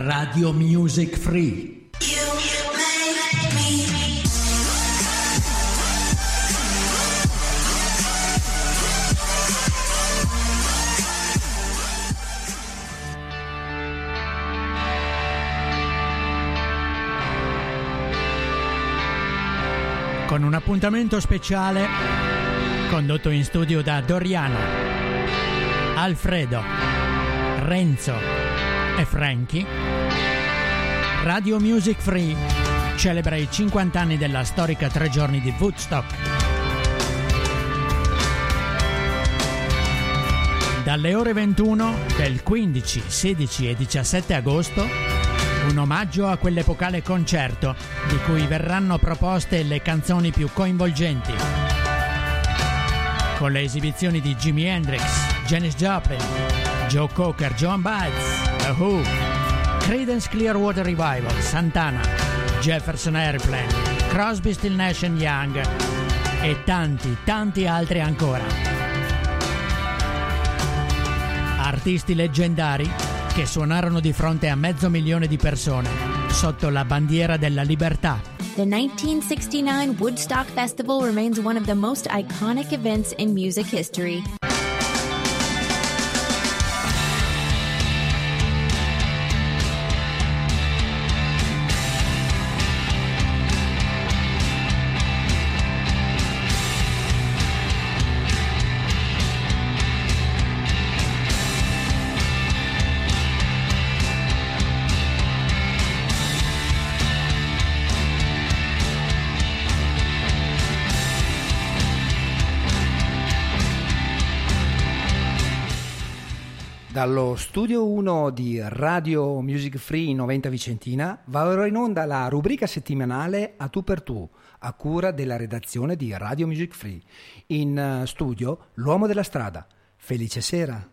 Radio Music Free. con un appuntamento speciale condotto in studio da Doriano, Alfredo, Renzo e Frankie, Radio Music Free celebra i 50 anni della storica tre giorni di Woodstock. Dalle ore 21 del 15, 16 e 17 agosto, un omaggio a quell'epocale concerto di cui verranno proposte le canzoni più coinvolgenti. Con le esibizioni di Jimi Hendrix, Janis Joplin, Joe Cocker, John Bites, The Who, Credence Clearwater Revival, Santana, Jefferson Airplane, Crosby, Still Nation Young e tanti, tanti altri ancora. Artisti leggendari che suonarono di fronte a mezzo milione di persone sotto la bandiera della libertà. The 1969 Woodstock Festival remains one of the most iconic events in music history. Dallo studio 1 di Radio Music Free 90 Vicentina va ora in onda la rubrica settimanale A tu per tu, a cura della redazione di Radio Music Free. In eh, studio l'uomo della strada. Felice sera.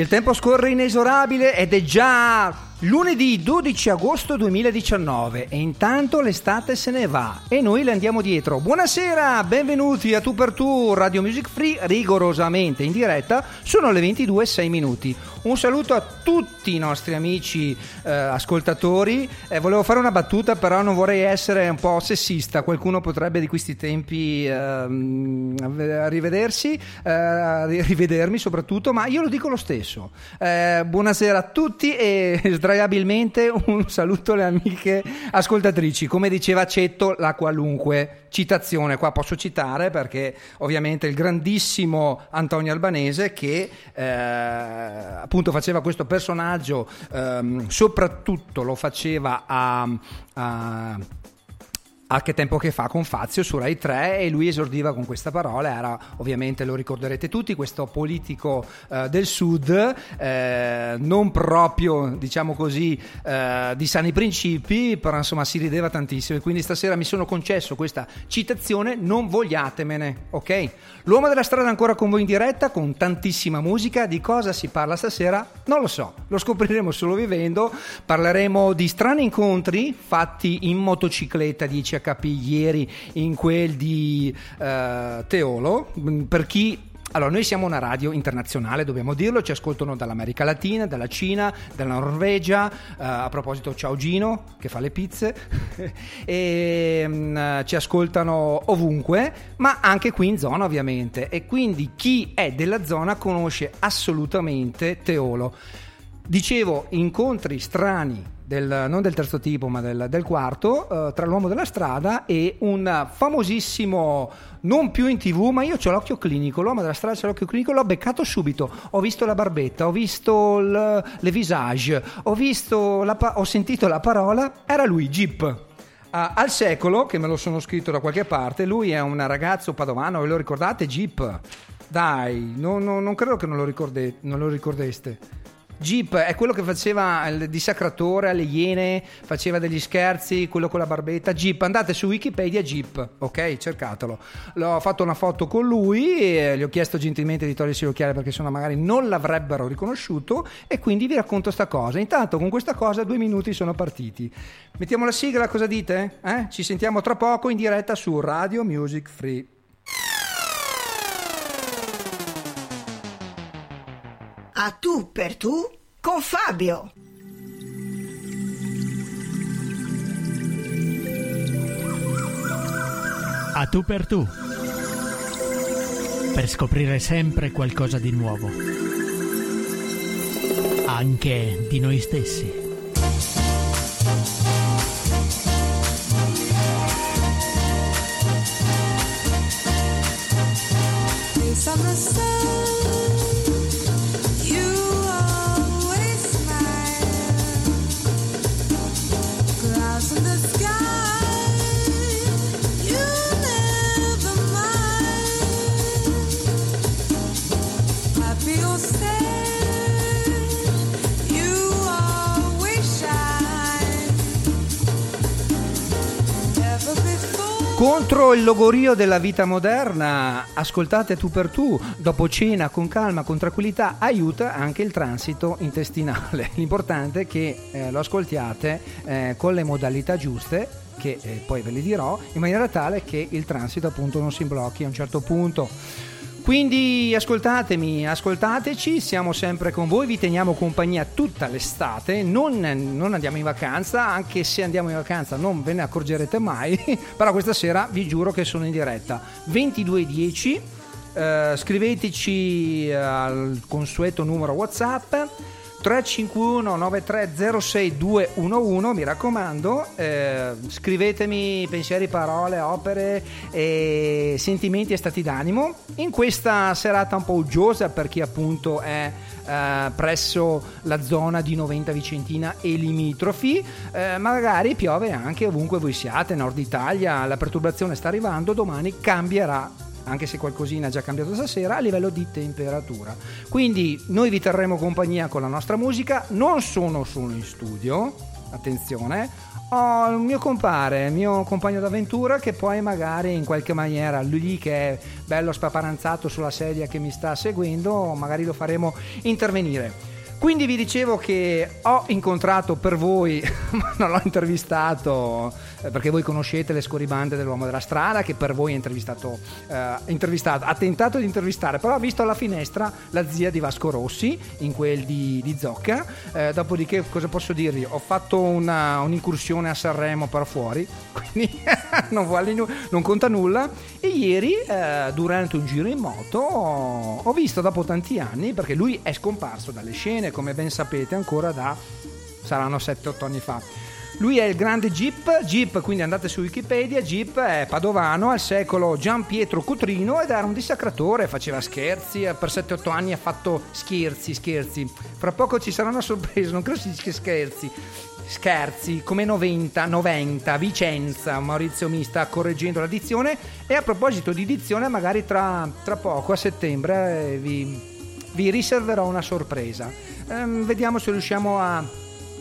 Il tempo scorre inesorabile ed è già lunedì 12 agosto 2019 e intanto l'estate se ne va e noi le andiamo dietro. Buonasera, benvenuti a Tu per Tu, Radio Music Free, rigorosamente in diretta, sono le 22 e 6 minuti. Un saluto a tutti i nostri amici eh, ascoltatori. Eh, volevo fare una battuta, però non vorrei essere un po' sessista. Qualcuno potrebbe di questi tempi ehm, rivedersi, eh, rivedermi soprattutto, ma io lo dico lo stesso. Eh, buonasera a tutti e sdraiabilmente un saluto alle amiche ascoltatrici. Come diceva Cetto, la qualunque citazione qua posso citare perché ovviamente il grandissimo Antonio Albanese che eh, appunto faceva questo personaggio ehm, soprattutto lo faceva a, a a che tempo che fa con Fazio su Rai 3 e lui esordiva con questa parola, era ovviamente lo ricorderete tutti, questo politico eh, del sud, eh, non proprio diciamo così eh, di sani principi, però insomma si rideva tantissimo e quindi stasera mi sono concesso questa citazione, non vogliatemene, ok? L'uomo della strada ancora con voi in diretta con tantissima musica, di cosa si parla stasera? Non lo so, lo scopriremo solo vivendo, parleremo di strani incontri fatti in motocicletta 10 HP ieri in quel di eh, Teolo. Per chi allora, noi siamo una radio internazionale, dobbiamo dirlo, ci ascoltano dall'America Latina, dalla Cina, dalla Norvegia, eh, a proposito ciao Gino che fa le pizze, e mm, ci ascoltano ovunque, ma anche qui in zona ovviamente, e quindi chi è della zona conosce assolutamente Teolo. Dicevo, incontri strani del- non del terzo tipo, ma del, del quarto, eh, tra l'uomo della strada e un famosissimo, non più in tv, ma io ho l'occhio clinico, l'uomo della strada c'è l'occhio clinico, l'ho beccato subito, ho visto la barbetta, ho visto il- le visage, ho, visto la ho sentito la parola, era lui, Jeep. Ah, al secolo, che me lo sono scritto da qualche parte, lui è un ragazzo padovano, ve lo ricordate? Jeep. Dai, non, non- non credo che non lo, ricorde- non lo ricordeste. Jeep è quello che faceva il dissacratore alle iene, faceva degli scherzi, quello con la barbetta. Jeep, andate su Wikipedia Jeep, ok? Cercatelo. L'ho fatto una foto con lui e gli ho chiesto gentilmente di togliersi gli occhiali perché sennò magari non l'avrebbero riconosciuto e quindi vi racconto sta cosa. Intanto con questa cosa due minuti sono partiti. Mettiamo la sigla, cosa dite? Eh? Ci sentiamo tra poco in diretta su Radio Music Free. A tu per tu con Fabio. A tu per tu. Per scoprire sempre qualcosa di nuovo. Anche di noi stessi. Face Contro il logorio della vita moderna, ascoltate tu per tu, dopo cena con calma, con tranquillità, aiuta anche il transito intestinale. L'importante è che eh, lo ascoltiate eh, con le modalità giuste, che eh, poi ve le dirò, in maniera tale che il transito appunto non si blocchi a un certo punto. Quindi ascoltatemi, ascoltateci, siamo sempre con voi, vi teniamo compagnia tutta l'estate, non, non andiamo in vacanza, anche se andiamo in vacanza non ve ne accorgerete mai, però questa sera vi giuro che sono in diretta. 22.10, eh, scriveteci al consueto numero WhatsApp 351 9306 211 mi raccomando eh, scrivetemi pensieri, parole, opere e sentimenti e stati d'animo. In questa serata un po' uggiosa per chi appunto è eh, presso la zona di Noventa Vicentina e limitrofi eh, magari piove anche ovunque voi siate nord Italia la perturbazione sta arrivando domani cambierà anche se qualcosina ha già cambiato stasera, a livello di temperatura. Quindi noi vi terremo compagnia con la nostra musica, non sono solo in studio, attenzione, ho il mio compare, il mio compagno d'avventura che poi magari in qualche maniera, lui che è bello spaparanzato sulla sedia che mi sta seguendo, magari lo faremo intervenire. Quindi vi dicevo che ho incontrato per voi, ma non l'ho intervistato, eh, perché voi conoscete le scorribande dell'uomo della strada, che per voi ha intervistato, eh, intervistato, ha tentato di intervistare, però ha visto alla finestra la zia di Vasco Rossi, in quel di, di Zocca. Eh, dopodiché, cosa posso dirvi? Ho fatto una- un'incursione a Sanremo però fuori, quindi non, vale non conta nulla. E ieri, eh, durante un giro in moto, ho, ho visto dopo tanti anni, perché lui è scomparso dalle scene, come ben sapete, ancora da saranno 7-8 anni fa. Lui è il grande Jeep, Jeep quindi andate su Wikipedia, Jeep è padovano al secolo Gian Pietro Cutrino ed era un dissacratore, faceva scherzi, eh, per 7-8 anni ha fatto scherzi, scherzi. Fra poco ci sarà una sorpresa, non credo si dica scherzi. Scherzi come 90, 90, Vicenza, Maurizio mi sta correggendo la dizione e a proposito di dizione magari tra, tra poco a settembre eh, vi, vi riserverò una sorpresa. Ehm, vediamo se riusciamo a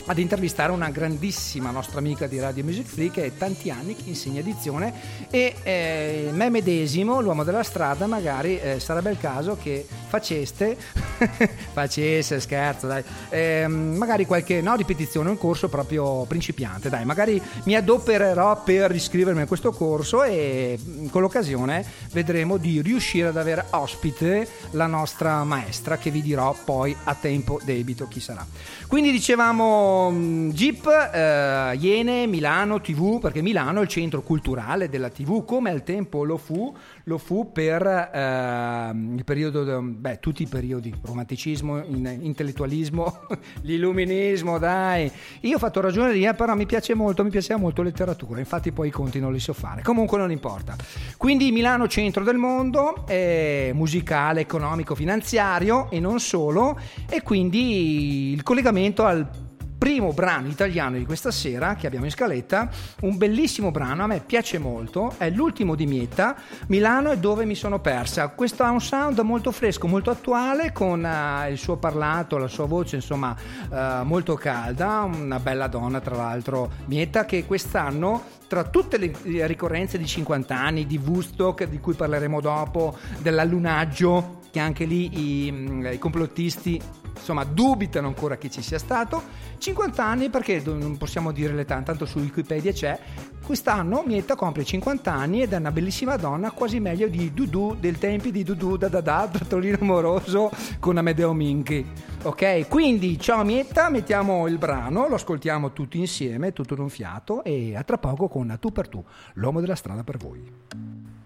ad intervistare una grandissima nostra amica di Radio Music Free che è tanti anni che insegna edizione e eh, me medesimo, l'uomo della strada, magari eh, sarebbe il caso che faceste, facesse scherzo dai, ehm, magari qualche no, ripetizione, un corso proprio principiante, dai, magari mi adopererò per iscrivermi a questo corso e mm, con l'occasione vedremo di riuscire ad avere ospite la nostra maestra che vi dirò poi a tempo debito chi sarà. Quindi dicevamo mh, Jeep, eh, Iene, Milano, TV, perché Milano è il centro culturale della TV, come al tempo lo fu, lo fu per eh, il periodo, beh, tutti i periodi, romanticismo, in- intellettualismo, l'illuminismo, dai. Io ho fatto ragioneria, però mi piace molto, mi piaceva molto letteratura, infatti poi i conti non li so fare. Comunque non importa. Quindi Milano centro del mondo, eh, musicale, economico, finanziario e non solo, e quindi il collegamento al primo brano italiano di questa sera che abbiamo in scaletta, un bellissimo brano, a me piace molto, è l'ultimo di Mietta, Milano è dove mi sono persa. Questo ha un sound molto fresco, molto attuale, con eh, il suo parlato, la sua voce insomma eh, molto calda, una bella donna tra l'altro, Mietta, che quest'anno tra tutte le ricorrenze di 50 anni, di Woodstock, di cui parleremo dopo, dell'allunaggio, che anche lì i, mm, i complottisti insomma dubitano ancora che ci sia stato. 50 anni perché non possiamo dire l'età tanto su Wikipedia c'è. Quest'anno Mietta compie 50 anni ed è una bellissima donna quasi meglio di Dudu del tempi di Dudu da da da Trattolino Amoroso con Amedeo Minchi. Ok? Quindi ciao Mietta mettiamo il brano lo ascoltiamo tutti insieme tutto d'un fiato e a tra poco con Tu per Tu l'uomo della strada per voi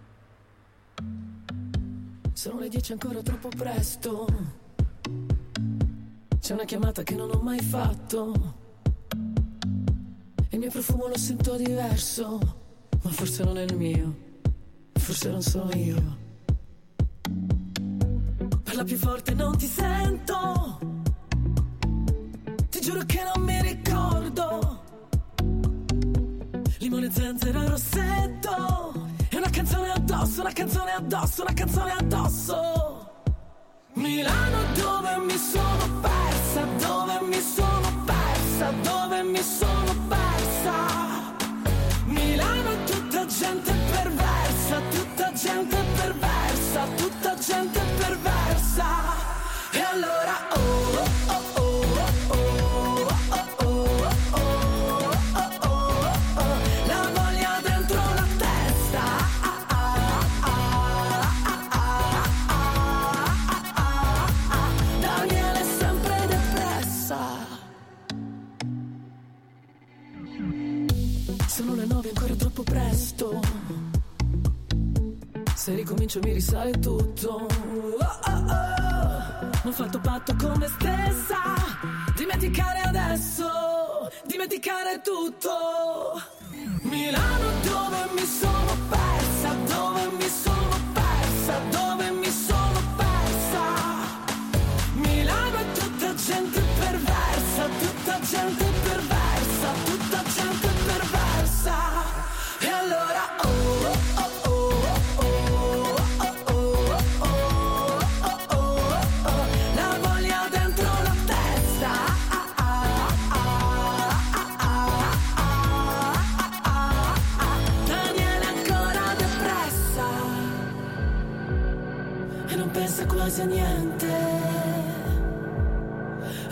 Sono le 10 ancora troppo presto. C'è una chiamata che non ho mai fatto. Il mio profumo lo sento diverso. Ma forse non è il mio. Forse non sono io. Parla più forte, non ti sento. Ti giuro che non mi ricordo. Limone, zenzero, rossetto. Addosso, una canzone addosso, una canzone addosso. Milano dove mi sono persa, dove mi sono persa, dove mi sono persa. Milano è tutta gente perversa, tutta gente perversa, tutta gente perversa. Se ricomincio mi risale tutto. Oh, oh, oh. Ho fatto patto con me stessa. Dimenticare adesso. Dimenticare tutto. Milano dove mi sono persa. Dove mi sono persa. Dove mi sono persa. Milano è tutta gente perversa, tutta gente perversa, quasi a niente.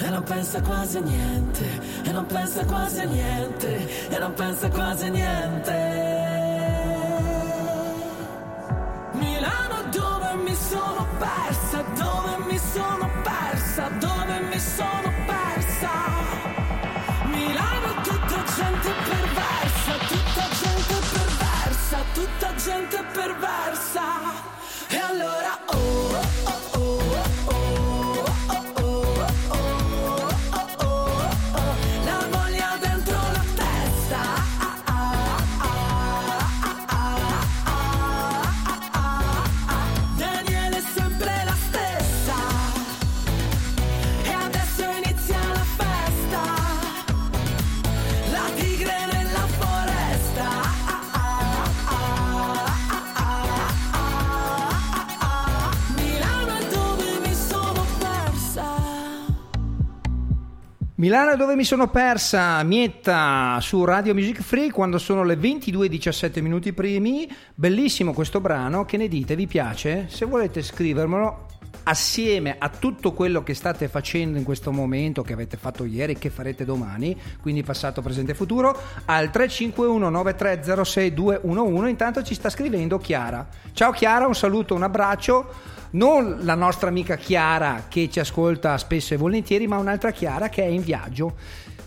E non pensa quasi a niente, e non pensa quasi a niente, e non pensa quasi a niente. Milano dove mi sono persa, dove mi sono persa, dove mi sono Milano dove mi sono persa, Mietta su Radio Music Free quando sono le 22.17 minuti primi. Bellissimo questo brano, che ne dite? Vi piace? Se volete scrivermelo assieme a tutto quello che state facendo in questo momento, che avete fatto ieri, che farete domani, quindi passato, presente e futuro, al 351 9306 211. Intanto ci sta scrivendo Chiara. Ciao Chiara, un saluto, un abbraccio non la nostra amica Chiara che ci ascolta spesso e volentieri, ma un'altra Chiara che è in viaggio.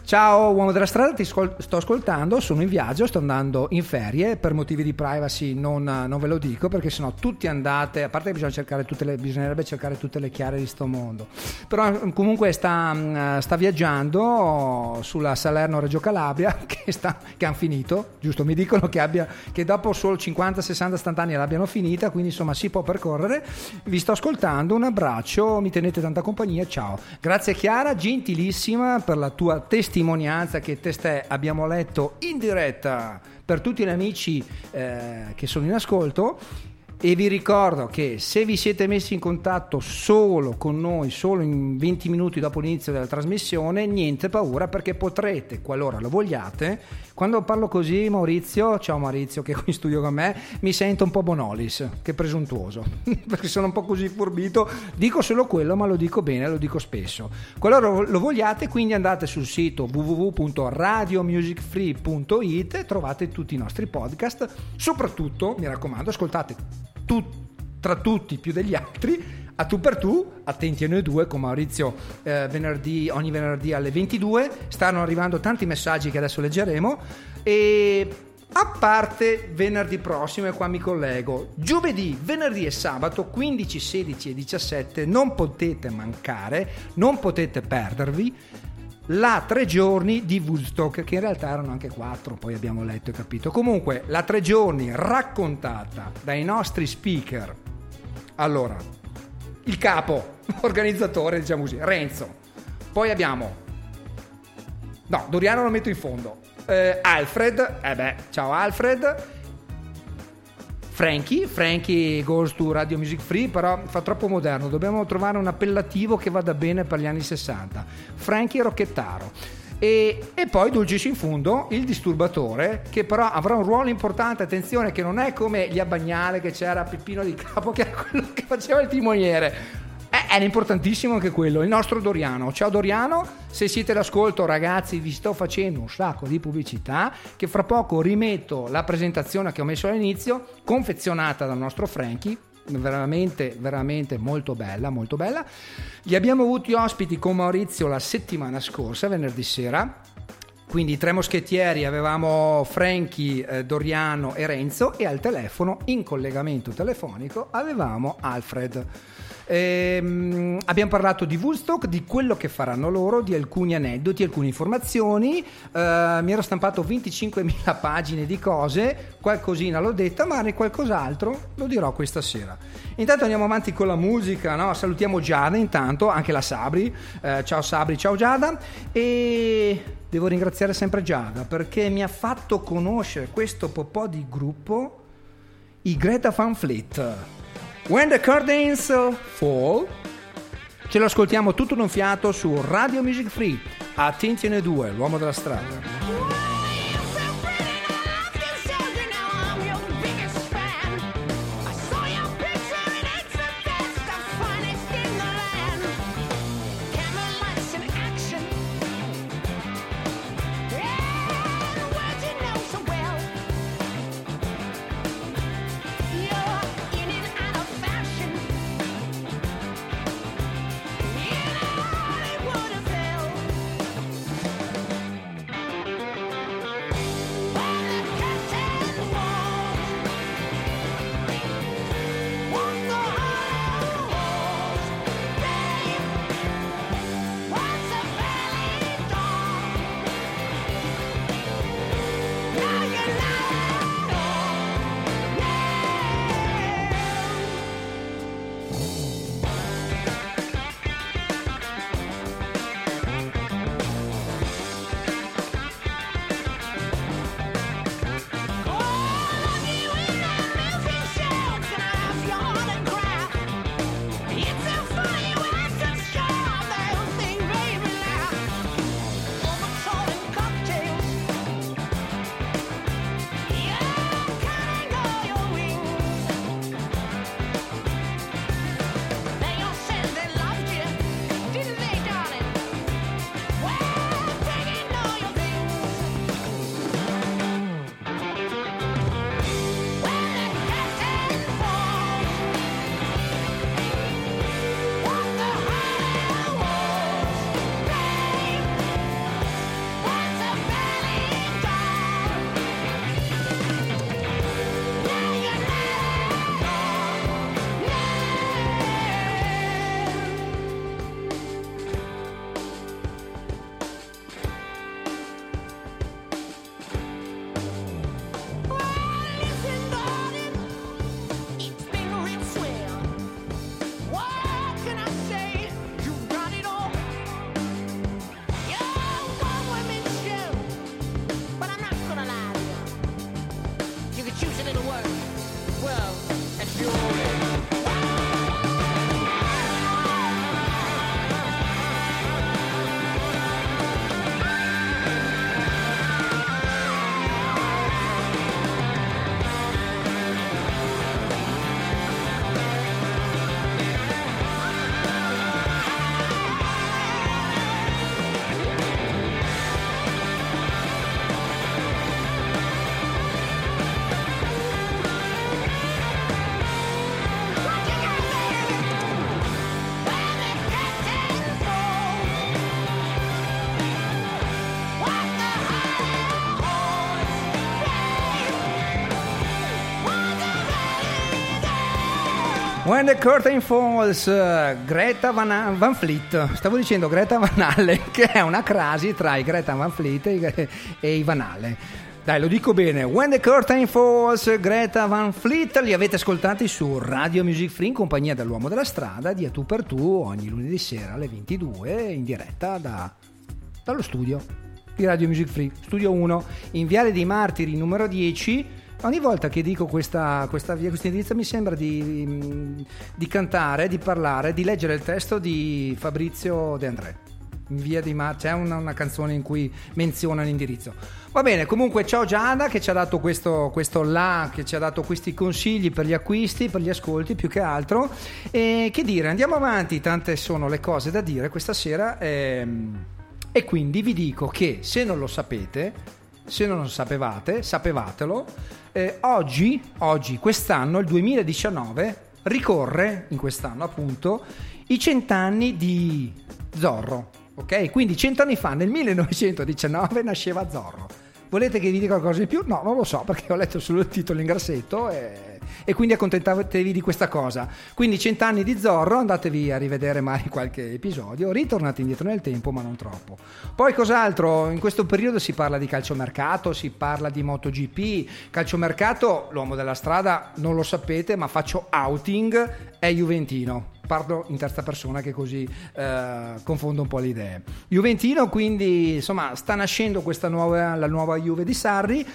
Ciao uomo della strada, ti sto ascoltando, sono in viaggio, sto andando in ferie, per motivi di privacy non, non ve lo dico perché sennò tutti andate, a parte che bisogna cercare tutte le, bisognerebbe cercare tutte le chiare di sto mondo, però mm, comunque sta, mm, sta viaggiando sulla Salerno-Reggio Calabria che, sta, che hanno finito, giusto? Mi dicono che, abbia, che dopo solo 50, 60, 70 anni l'abbiano finita, quindi insomma si può percorrere, vi sto ascoltando, un abbraccio, mi tenete tanta compagnia, ciao. Grazie Chiara, gentilissima per la tua testimonianza che testè abbiamo letto in diretta per tutti gli amici eh, che sono in ascolto. E vi ricordo che se vi siete messi in contatto solo con noi, solo in 20 minuti dopo l'inizio della trasmissione, niente paura perché potrete, qualora lo vogliate, quando parlo così Maurizio, ciao Maurizio che è qui in studio con me, mi sento un po' Bonolis, che presuntuoso, perché sono un po' così furbito, dico solo quello ma lo dico bene, lo dico spesso. Qualora lo vogliate quindi andate sul sito www.radiomusicfree.it trovate tutti i nostri podcast, soprattutto mi raccomando ascoltate tu- tra tutti più degli altri a tu per tu, attenti a noi due con Maurizio eh, venerdì, ogni venerdì alle 22, stanno arrivando tanti messaggi che adesso leggeremo e a parte venerdì prossimo e qua mi collego, giovedì, venerdì e sabato 15, 16 e 17 non potete mancare, non potete perdervi la tre giorni di Woodstock, che in realtà erano anche quattro, poi abbiamo letto e capito. Comunque, la tre giorni raccontata dai nostri speaker. Allora, il capo, organizzatore, diciamo così, Renzo. Poi abbiamo... No, Doriano lo metto in fondo. Eh, Alfred, eh beh, ciao Alfred. Frankie, Frankie goes to Radio Music Free, però fa troppo moderno, dobbiamo trovare un appellativo che vada bene per gli anni 60. Frankie Rocchettaro. E, e poi Dulcis in fondo, il disturbatore, che però avrà un ruolo importante, attenzione, che non è come gli Abbagnale che c'era Peppino di Capo, che era quello che faceva il timoniere. Eh, era importantissimo anche quello, il nostro Doriano. Ciao Doriano, se siete all'ascolto ragazzi vi sto facendo un sacco di pubblicità che fra poco rimetto la presentazione che ho messo all'inizio, confezionata dal nostro Frankie, veramente veramente molto bella molto bella. Li abbiamo avuti ospiti con Maurizio la settimana scorsa venerdì sera. Quindi tre moschettieri avevamo Frankie, eh, Doriano e Renzo e al telefono in collegamento telefonico avevamo Alfred Ehm, abbiamo parlato di Woodstock, di quello che faranno loro, di alcuni aneddoti, alcune informazioni. Eh, mi ero stampato 25.000 pagine di cose, qualcosina l'ho detta, ma ne qualcos'altro lo dirò questa sera. Intanto andiamo avanti con la musica, no? salutiamo Giada intanto, anche la Sabri. Eh, ciao Sabri, ciao Giada. E devo ringraziare sempre Giada perché mi ha fatto conoscere questo popò di gruppo, i Greta Van Fleet. When the Curtains Fall. Ce lo ascoltiamo tutto d'un fiato su Radio Music Free. Attenzione 2, l'uomo della strada. When the Curtain Falls, eh, Greta Van, Van Fleet. Stavo dicendo Greta Van Allen, che è una crasi tra i Greta Van Fleet e i, Van Allen. Dai, lo dico bene. When the Curtain Falls, Greta Van Fleet, li avete ascoltati su Radio Music Free in compagnia dell'uomo della strada di A Tu per Tu ogni lunedì sera alle 22 in diretta da- dallo studio di Radio Music Free, studio 1, in Viale dei Martiri numero 10. Ogni volta che dico questa, questa via, questo indirizzo mi sembra di, di cantare, di parlare, di leggere il testo di Fabrizio De André. Via dei Martiri, c'è una, una canzone in cui menziona l'indirizzo. Va bene, comunque ciao Giada che ci ha dato questo, questo là, che ci ha dato questi consigli per gli acquisti, per gli ascolti più che altro. E che dire, andiamo avanti, tante sono le cose da dire questa sera. ehm, e quindi vi dico che se non lo sapete, se non lo sapevate, sapevatelo, eh, oggi, oggi, quest'anno, il 2019, ricorre, in quest'anno appunto, i cent'anni di Zorro. Ok? Quindi cent'anni fa, nel 1919, nasceva Zorro. Volete che vi dica qualcosa di più? No, non lo so perché ho letto solo il titolo in grassetto e, e quindi accontentatevi di questa cosa. Quindi cent'anni di Zorro, andatevi a rivedere magari qualche episodio, ritornate indietro nel tempo ma non troppo. Poi cos'altro? In questo periodo si parla di calciomercato, si parla di MotoGP. Calciomercato, l'uomo della strada, non lo sapete ma faccio outing, è Juventino. Parlo in terza persona che così eh, confondo un po' le idee. Juventino quindi insomma sta nascendo questa nuova, la nuova Juve di Sarri,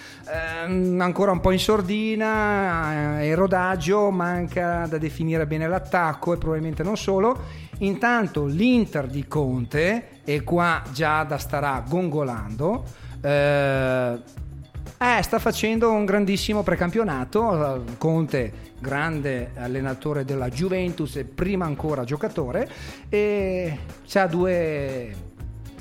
ehm, ancora un po' in sordina, eh, il rodaggio, manca da definire bene l'attacco e probabilmente non solo. Intanto l'Inter di Conte, e qua Giada starà gongolando, eh, eh, sta facendo un grandissimo precampionato. eh, Conte, grande allenatore della Juventus e prima ancora giocatore, e ha due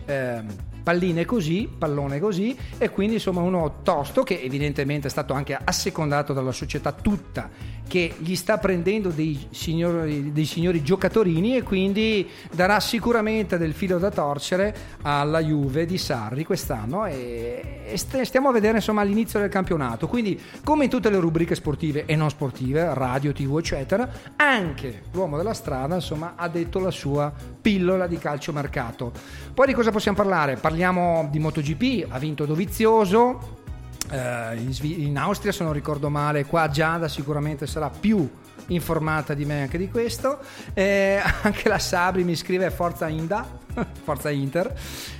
ehm, palline così, pallone così, e quindi insomma uno tosto che evidentemente è stato anche assecondato dalla società tutta che gli sta prendendo dei signori, dei signori giocatorini e quindi darà sicuramente del filo da torcere alla Juve di Sarri quest'anno e, st- stiamo a vedere insomma l'inizio del campionato quindi come in tutte le rubriche sportive e non sportive radio tv eccetera anche l'uomo della strada insomma ha detto la sua pillola di calciomercato poi di cosa possiamo parlare? parliamo di MotoGP ha vinto Dovizioso eh, in Austria se non ricordo male qua Giada sicuramente sarà più informata di me anche di questo. Eh, anche la Sabri mi scrive Forza Inda Forza Inter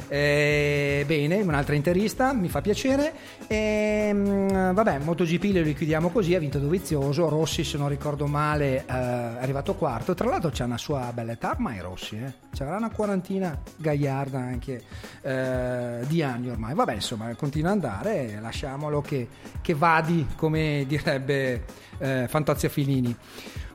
Eh, bene un'altra interista mi fa piacere. Ehm, vabbè MotoGP lo richiudiamo così ha vinto Dovizioso Rossi se non ricordo male eh, è arrivato quarto. Tra l'altro c'è una sua bella età ormai Rossi eh? c'era una quarantina gagliarda anche eh, di anni ormai. Vabbè insomma continua ad andare lasciamolo che, che vadi come direbbe eh, Fantazio Filini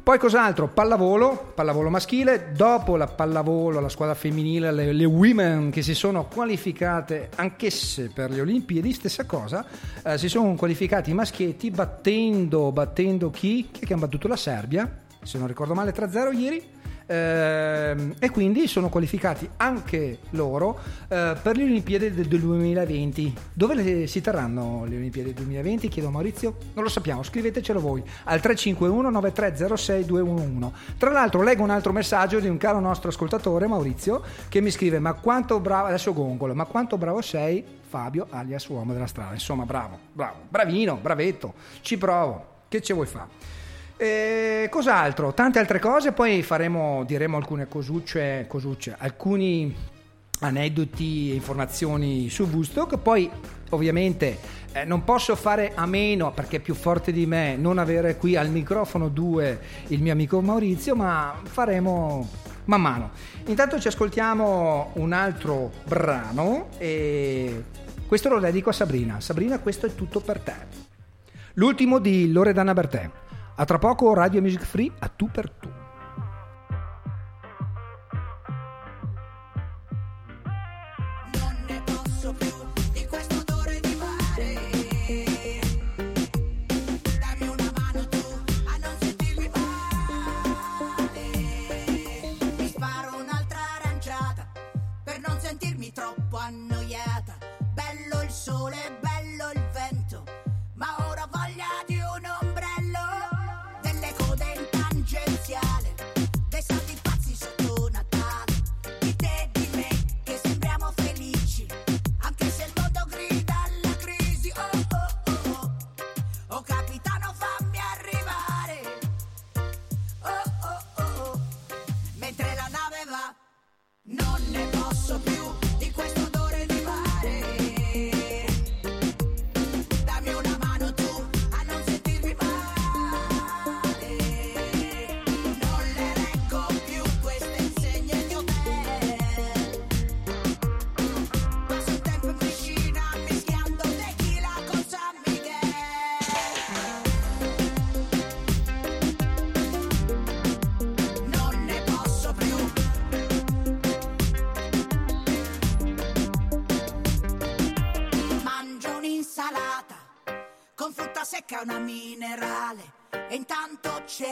poi cos'altro? Pallavolo, pallavolo maschile, dopo la pallavolo, la squadra femminile, le, le women che si sono qualificate anch'esse per le Olimpiadi, stessa cosa, eh, si sono qualificati i maschietti battendo, battendo chi? Chi è che ha battuto la Serbia? Se non ricordo male 3-0 ieri. Ehm, e quindi sono qualificati anche loro eh, per le Olimpiadi del, del 2020. Dove le- si terranno le Olimpiadi del 2020? Chiedo a Maurizio. Non lo sappiamo, scrivetecelo voi al 351 9306 211. Tra l'altro leggo un altro messaggio di un caro nostro ascoltatore Maurizio che mi scrive "Ma quanto bravo adesso gongolo, ma quanto bravo sei Fabio alias uomo della strada". Insomma, bravo, bravo, bravino, bravetto. Ci provo. Che ci vuoi fare? E cos'altro? Tante altre cose, poi faremo, diremo alcune cosucce, cosucce alcuni aneddoti e informazioni su Woodstock, poi ovviamente eh, non posso fare a meno, perché è più forte di me, non avere qui al microfono 2 il mio amico Maurizio, ma faremo man mano. Intanto ci ascoltiamo un altro brano e questo lo dedico a Sabrina. Sabrina, questo è tutto per te. L'ultimo di Loredana Bertè. A tra poco Radio Music Free a tu per tu. Non ne posso più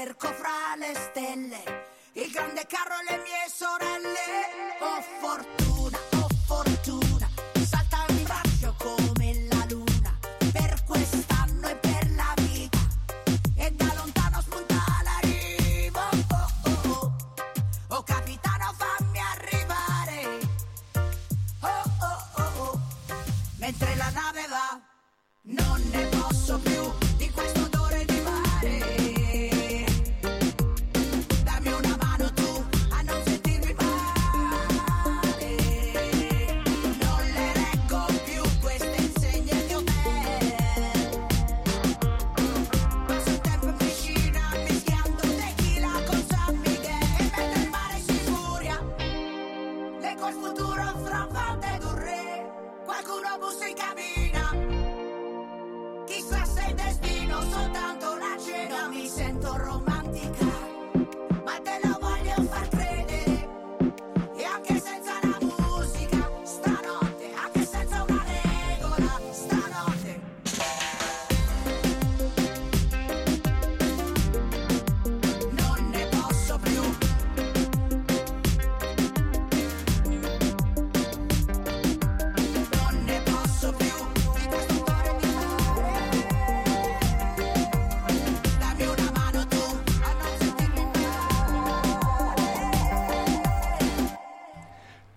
cerco fra le stelle il grande carro le mie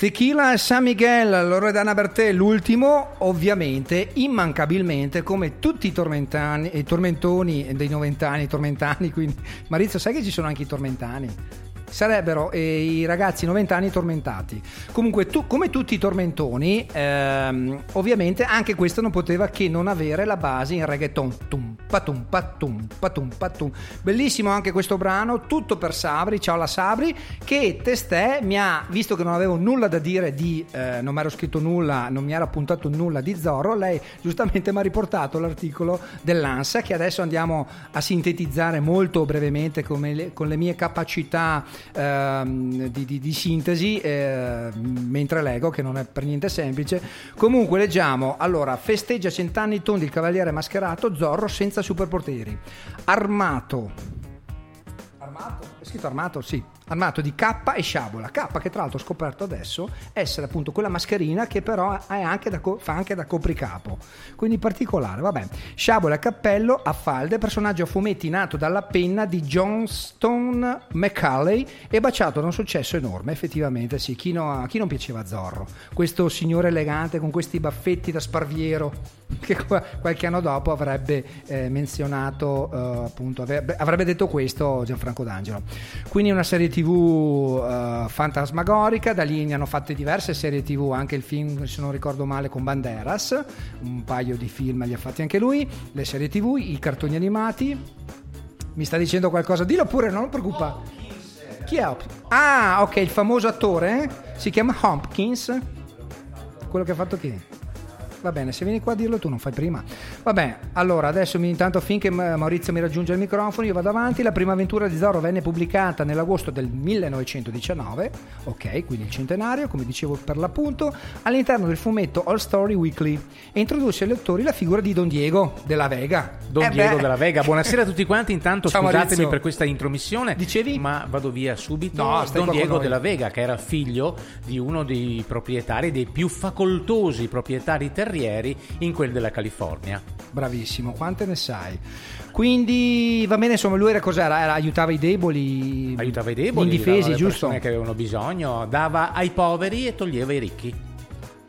Tequila San Miguel, Loredana Bertè, l'ultimo, ovviamente, immancabilmente, come tutti i tormentani, i tormentoni dei noventani, i tormentani, quindi Marizio, sai che ci sono anche i tormentani? Sarebbero eh, i ragazzi noventani tormentati. Comunque, tu, come tutti i tormentoni, ehm, ovviamente anche questo non poteva che non avere la base in reggaeton. Tum, patum, patum, patum, patum. Bellissimo anche questo brano, tutto per Sabri. Ciao la Sabri, che testè mi ha, visto che non avevo nulla da dire di, eh, non mi ero scritto nulla, non mi era appuntato nulla di Zorro, lei giustamente mi ha riportato l'articolo dell'ANSA che adesso andiamo a sintetizzare molto brevemente come le- con le mie capacità ehm, di, di- di sintesi, eh, mentre leggo, che non è per niente semplice. Comunque leggiamo, allora, festeggia cent'anni tondi il cavaliere mascherato, Zorro senza superpoteri, armato Armato? È scritto armato? Sì. Armato di K e sciabola. K che tra l'altro ho scoperto adesso essere appunto quella mascherina che però anche da fa anche da copricapo. Quindi particolare, vabbè. Sciabola e cappello a falde, personaggio a fumetti nato dalla penna di Johnston McCulley e baciato da un successo enorme. Effettivamente sì, chi, no- chi non piaceva Zorro? Questo signore elegante con questi baffetti da sparviero che qua- qualche anno dopo avrebbe eh, menzionato eh, appunto avrebbe, detto questo Gianfranco D'Angelo quindi una serie tv eh, fantasmagorica da lì ne hanno fatte diverse serie tv anche il film se non ricordo male con Banderas un paio di film li ha fatti anche lui le serie tv i cartoni animati. Mi sta dicendo qualcosa? Dillo pure non preoccupa. Chi è Hopkins? ah ok il famoso attore si chiama Hopkins. Quello che ha fatto chi? Va bene, se vieni qua a dirlo tu non fai prima. Vabbè, allora adesso intanto finché Ma- Maurizio mi raggiunge il microfono io vado avanti. La prima avventura di Zorro venne pubblicata nell'agosto del 1919, ok, quindi il centenario, come dicevo per l'appunto, all'interno del fumetto All Story Weekly e introdusse ai lettori la figura di Don Diego della Vega. Don Eh Diego beh. della Vega, buonasera a tutti quanti. Intanto Ciao, scusatemi Maurizio. per questa intromissione. Dicevi? Ma vado via subito. No, Don Diego della Vega, che era figlio di uno dei proprietari, dei più facoltosi proprietari terrieri in quel della California. Bravissimo, quante ne sai? Quindi va bene, insomma, lui era cos'era? Era- aiutava i deboli, Aiutava i deboli, indifesi, giusto? persone che avevano bisogno, dava ai poveri e toglieva ai ricchi.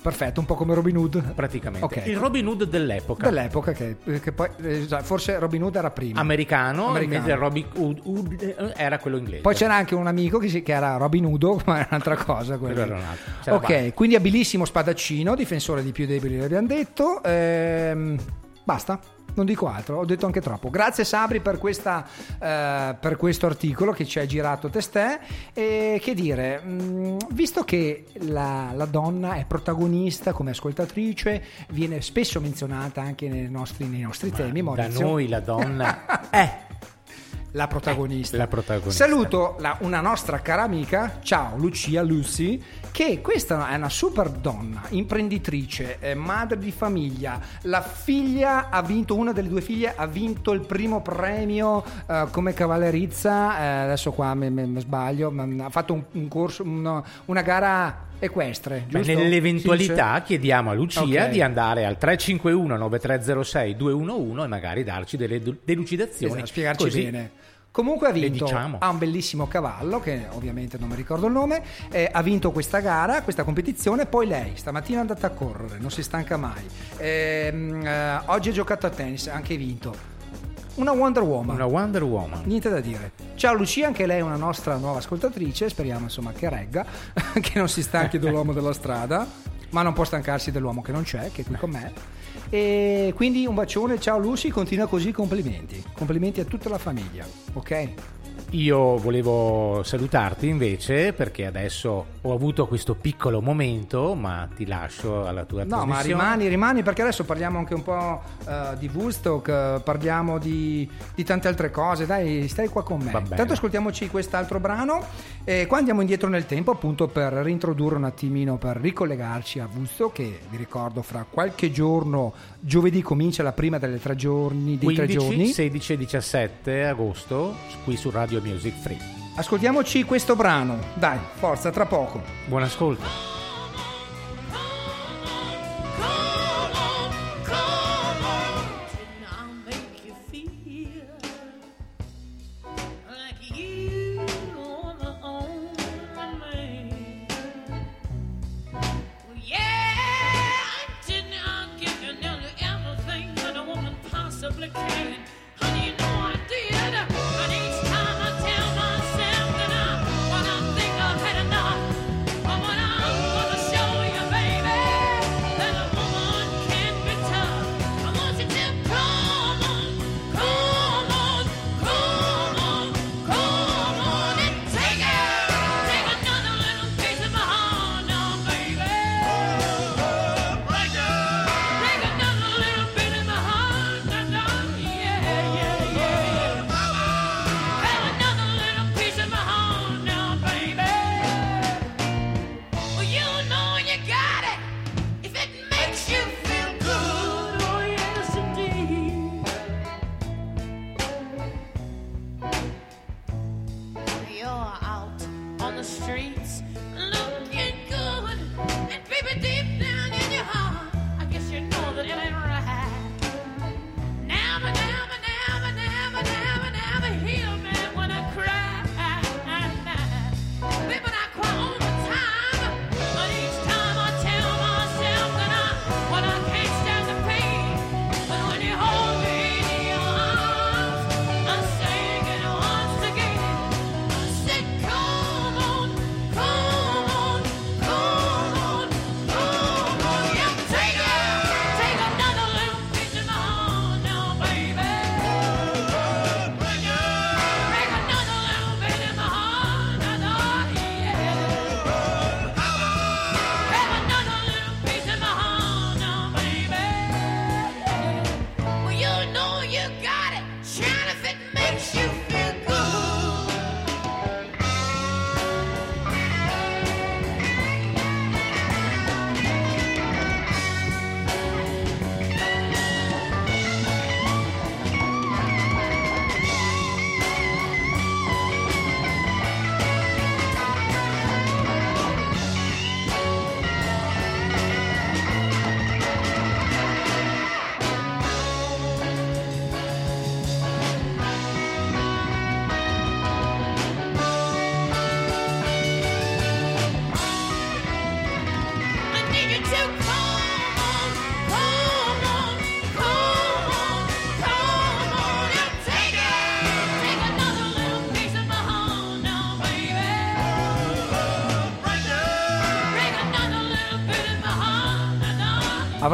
Perfetto, un po' come Robin Hood. Praticamente. Ok. Il Robin Hood dell'epoca. Dell'epoca che, che poi eh, forse Robin Hood era prima. Americano, Americano. mentre Robin Hood, Hood, eh, era quello inglese. Poi c'era anche un amico che, si- che era Robin Hood, ma era un'altra cosa. quello. Era un altro. Ok, Bart. quindi abilissimo spadaccino, difensore di più deboli, l'abbiamo detto. Ehm, basta. Non dico altro, ho detto anche troppo. Grazie Sabri per, questa, eh, per questo articolo che ci hai girato testè. E che dire, mh, visto che la, la donna è protagonista come ascoltatrice, viene spesso menzionata anche nei nostri, nei nostri temi, Da Maurizio. noi la donna è la protagonista. La protagonista. Saluto la- una nostra cara amica, ciao Lucia Lucy, che questa è una super donna, imprenditrice, eh, madre di famiglia. La figlia ha vinto, una delle due figlie ha vinto il primo premio eh, come cavallerizza. eh, adesso qua mi, mi- sbaglio, ha fatto un, un corso, una, una gara equestre. Beh, nell'eventualità Sì, chiediamo a Lucia Ok. di andare al 351 9306 211 e magari darci delle delucidazioni. Esatto, spiegarci così bene. Comunque ha vinto, diciamo. ha un bellissimo cavallo, che ovviamente non mi ricordo il nome, eh, ha vinto questa gara, questa competizione, poi lei stamattina è andata a correre, non si stanca mai. Ehm, eh, oggi ha giocato a tennis, ha anche vinto. Una Wonder Woman. Una Wonder Woman. Niente da dire. Ciao Lucia, anche lei è una nostra nuova ascoltatrice, speriamo insomma che regga, che non si stanchi dell'uomo della strada, ma non può stancarsi dell'uomo che non c'è, che è qui con me. E quindi un bacione, ciao Lucy, continua così, complimenti. Complimenti a tutta la famiglia, ok? Io volevo salutarti invece perché adesso ho avuto questo piccolo momento, ma ti lascio alla tua No, ma rimani, rimani perché adesso parliamo anche un po' eh, di Woodstock, parliamo di, di tante altre cose. Dai, stai qua con me. Va bene. Tanto ascoltiamoci quest'altro brano e qua andiamo indietro nel tempo appunto per rintrodurre un attimino, per ricollegarci a Woodstock che vi ricordo fra qualche giorno, giovedì comincia la prima delle tre giorni, dei 15, tre giorni. 16 e 17 agosto qui su Radio Music Free. Ascoltiamoci questo brano. Dai, forza, tra poco. Buon ascolto.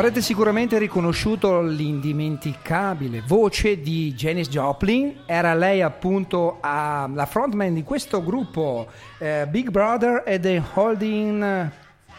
Avrete sicuramente riconosciuto l'indimenticabile voce di Janis Joplin, era lei appunto ah, la frontman di questo gruppo eh, Big Brother e The Holding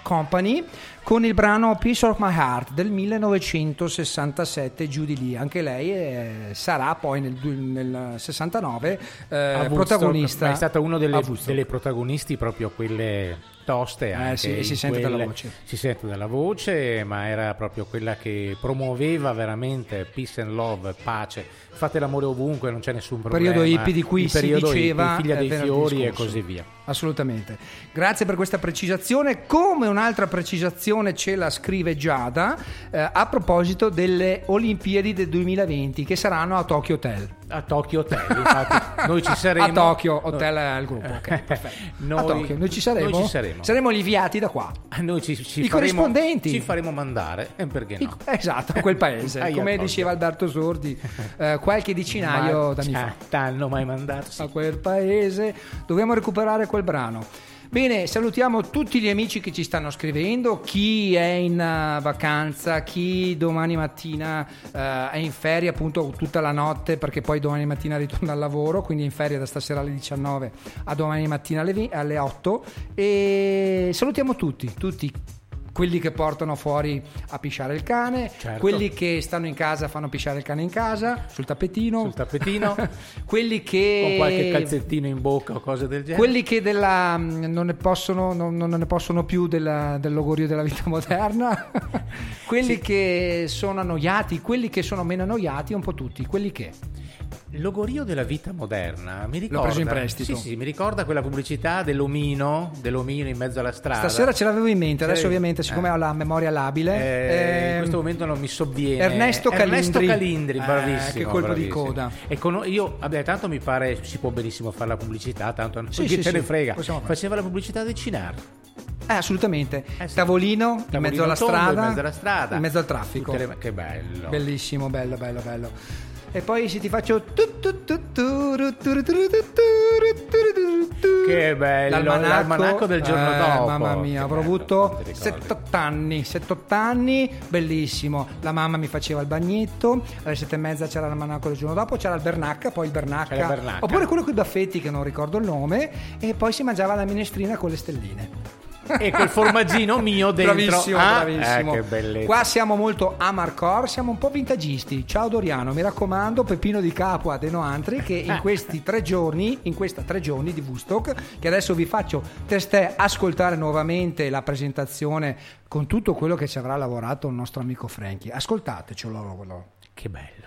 Company con il brano Piece of My Heart del 1967, giù di lì. Anche lei eh, sarà poi nel, nel 69 eh, A protagonista. È stata una a delle, delle protagonisti proprio quelle toste. anche sì, in si sente quelle- dalla voce. Si sente dalla voce, ma era proprio quella che promuoveva veramente peace and love, pace. Fate l'amore ovunque, non c'è nessun problema. periodo hippie di cui Il si diceva hippie, figlia eh, dei venerdì fiori e scorso. così via. Assolutamente. Grazie per questa precisazione. Come un'altra precisazione ce la scrive Giada eh, a proposito delle Olimpiadi del 2020 che saranno a Tokyo Hotel. A Tokyo Hotel, infatti, noi ci saremo. A Tokyo Hotel è il gruppo. ok. Noi- a Tokyo, noi ci saremo. noi ci saremo. Saremo gli inviati da qua. Noi ci, ci I faremo, corrispondenti. Ci faremo mandare, e perché no? Esatto, a quel paese. Come diceva Alberto Sordi eh, qualche decinaio Ma- d'anni fa. cioè, T'hanno mai mandato? A quel paese. Dobbiamo recuperare quel brano. Bene, salutiamo tutti gli amici che ci stanno scrivendo, chi è in eh, vacanza, chi domani mattina eh, è in ferie appunto tutta la notte perché poi domani mattina ritorna al lavoro, quindi in ferie da stasera alle 19 a domani mattina alle, vi- alle 8 e salutiamo tutti, tutti quelli che portano fuori a pisciare il cane, Certo. quelli che stanno in casa fanno pisciare il cane in casa, sul tappetino, Sul tappetino. quelli che Con qualche calzettino in bocca o cose del genere. quelli che della, mh, non, ne possono, non, non ne possono più della- del logorio della vita moderna, quelli che sono annoiati, quelli che sono meno annoiati, un po' tutti, quelli che. Il logorio della vita moderna mi ricorda. preso in prestito. Sì, sì, mi ricorda quella pubblicità dell'omino, dell'omino in mezzo alla strada. Stasera ce l'avevo in mente, adesso Sì. ovviamente siccome Eh. ho la memoria labile. Eh, in ehm, questo momento non mi sovviene Ernesto Ernesto Calindri. Calindri, Eh, bravissimo che colpo di bravissimo. coda. e con- io vabbè tanto mi pare si può benissimo fare la pubblicità tanto Sì, chi sì, ne frega faceva la pubblicità del Cinar eh, assolutamente. Eh sì. Tavolino, in Tavolino mezzo alla tondo, strada. in mezzo alla strada in mezzo al traffico. Le- che bello Bellissimo, bello, bello, bello. E poi se ti faccio. Che bello, l'almanacco del giorno eh, dopo. Mamma mia, avrò avuto non ti ricordi. 78 anni, 78 anni, bellissimo. La mamma mi faceva il bagnetto, alle sette e mezza c'era l'almanacco del giorno dopo, c'era il Bernacca, poi il Bernacca, il Bernacca. oppure quello con i baffetti che non ricordo il nome, e poi si mangiava la minestrina con le stelline. E quel formaggino mio dentro Bravissimo, Ah, bravissimo. eh, Qua siamo molto amarcore, siamo un po' vintagisti. Ciao Doriano, mi raccomando, Peppino di Capua De Noantri che in questi tre giorni, in questa tre giorni di Woodstock, che adesso vi faccio testè ascoltare nuovamente la presentazione con tutto quello che ci avrà lavorato il nostro amico Frankie. Ascoltatecelo. che bello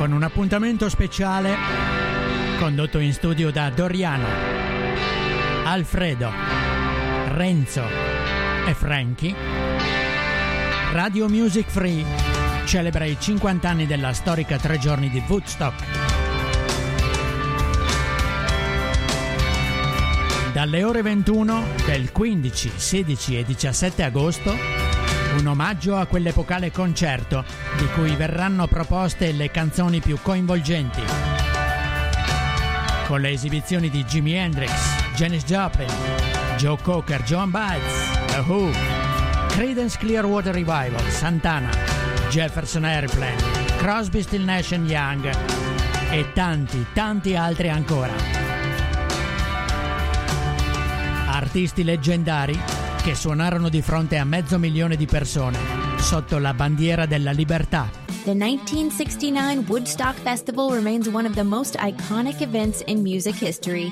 con un appuntamento speciale condotto in studio da Doriano, Alfredo, Renzo e Frankie. Radio Music Free celebra i 50 anni della storica tre giorni di Woodstock. Dalle ore 21 del 15, 16 e 17 agosto, un omaggio a quell'epocale concerto di cui verranno proposte le canzoni più coinvolgenti. Con le esibizioni di Jimi Hendrix, Janis Joplin, Joe Cocker, John Baez, The Who, Creedence Clearwater Revival, Santana, Jefferson Airplane, Crosby, Still Nash Young e tanti, tanti altri ancora. Artisti leggendari che suonarono di fronte a mezzo milione di persone sotto la bandiera della libertà. The 1969 Woodstock Festival remains one of the most iconic events in music history.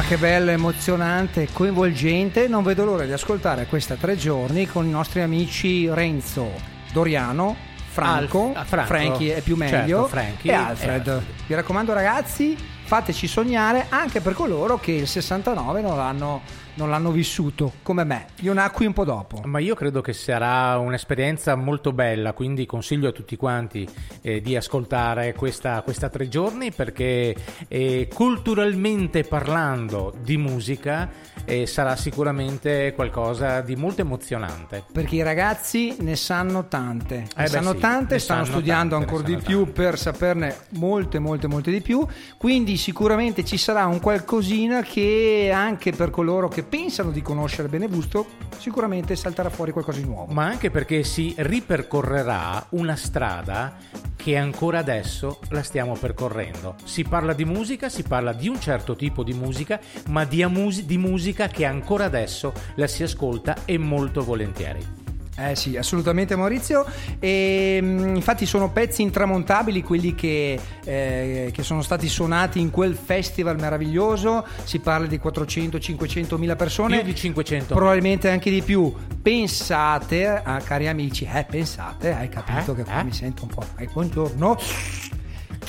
Ma che bello, emozionante, coinvolgente. Non vedo l'ora di ascoltare questa tre giorni con i nostri amici Renzo, Doriano, Franco, Alf- ah, Franco. Frankie è più Certo, meglio, Frankie e Alfred. Alfred. Vi raccomando ragazzi, fateci sognare anche per coloro che il 69 non l'hanno, non l'hanno vissuto come me. Io nacqui un po' dopo. Ma io credo che sarà un'esperienza molto bella, quindi consiglio a tutti quanti eh, di ascoltare questa, questa tre giorni perché eh, culturalmente parlando di musica eh, sarà sicuramente qualcosa di molto emozionante. Perché i ragazzi ne sanno tante, ne beh sanno sì, tante, ne stanno sanno studiando tante, ancora di più per saperne molte, molte, molte di più. Quindi sicuramente ci sarà un qualcosina che anche per coloro che pensano di conoscere bene Woodstock, sicuramente salterà fuori qualcosa di nuovo. Ma anche perché si ripercorrerà una strada che ancora adesso la stiamo percorrendo. Si parla di musica, si parla di un certo tipo di musica, ma di, amusi- di musica che ancora adesso la si ascolta e molto volentieri. Eh sì, assolutamente Maurizio. E, mh, infatti sono pezzi intramontabili quelli che, eh, che sono stati suonati in quel festival meraviglioso. Si parla di 400-500 mila persone. Più di 500. Probabilmente anche di più. Pensate, ah, cari amici, eh, pensate, hai capito Eh? che qua Eh? mi sento un po'. Buongiorno.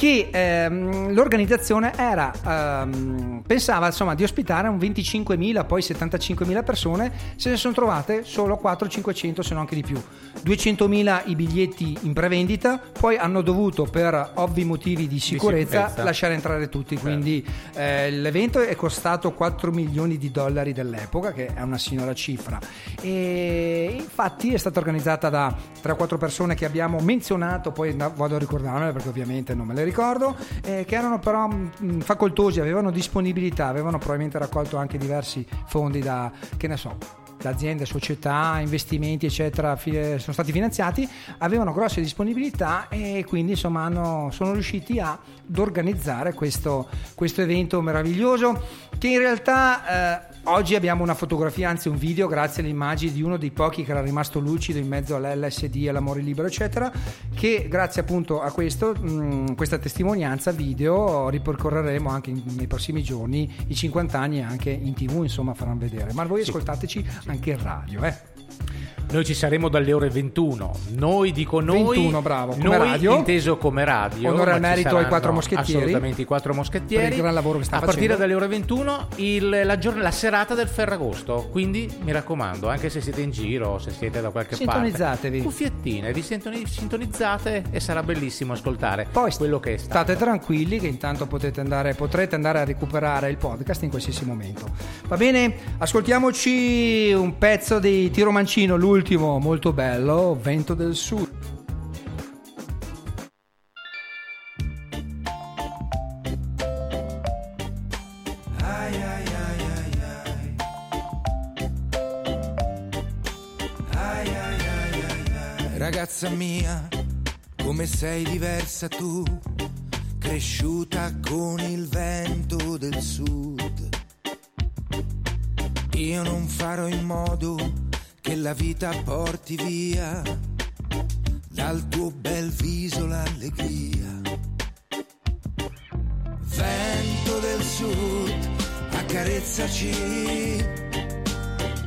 Che ehm, l'organizzazione era ehm, pensava insomma di ospitare un 25.000 poi 75.000 persone. Se ne sono trovate solo 400-500 se non anche di più. 200.000 i biglietti in prevendita poi hanno dovuto per ovvi motivi di sicurezza, sicurezza. lasciare entrare tutti. Quindi eh, l'evento è costato 4 milioni di dollari dell'epoca che è una signora cifra. E infatti è stata organizzata da 3-4 persone che abbiamo menzionato poi vado a ricordarmele perché ovviamente non me le ricordo eh, che erano però mh, facoltosi avevano disponibilità avevano probabilmente raccolto anche diversi fondi da che ne so da aziende, società, investimenti eccetera sono stati finanziati avevano grosse disponibilità e quindi insomma hanno- sono riusciti a- ad organizzare questo, questo evento meraviglioso che in realtà eh, oggi abbiamo una fotografia anzi un video grazie alle immagini di uno dei pochi che era rimasto lucido in mezzo all'LSD all'amore libero eccetera che grazie appunto a questo mh, questa testimonianza video ripercorreremo anche in- nei prossimi giorni i 50 anni anche in tv insomma faranno vedere. Ma voi ascoltateci anche in radio eh. Noi ci saremo dalle ore 21. Noi dico noi. 21, bravo, come noi radio. inteso come radio. Onore al merito ai quattro moschettieri. Assolutamente i quattro moschettieri. Per il gran lavoro che sta A partire facendo. dalle ore 21 il- la, giorn- la serata del Ferragosto. Quindi mi raccomando, anche se siete in giro, se siete da qualche Sintonizzatevi. parte, cuffiettine, vi sintoni- sintonizzate e sarà bellissimo ascoltare Poi quello che è stato. State tranquilli che intanto potete andare, potrete andare a recuperare il podcast in qualsiasi momento. Va bene? Ascoltiamoci un pezzo di Tiro Mancino, l'ultimo, molto bello, Vento del Sud. Ragazza mia, come sei diversa tu, cresciuta con il vento del sud. Io non farò in modo che la vita porti via dal tuo bel viso l'allegria. Vento del sud, accarezzaci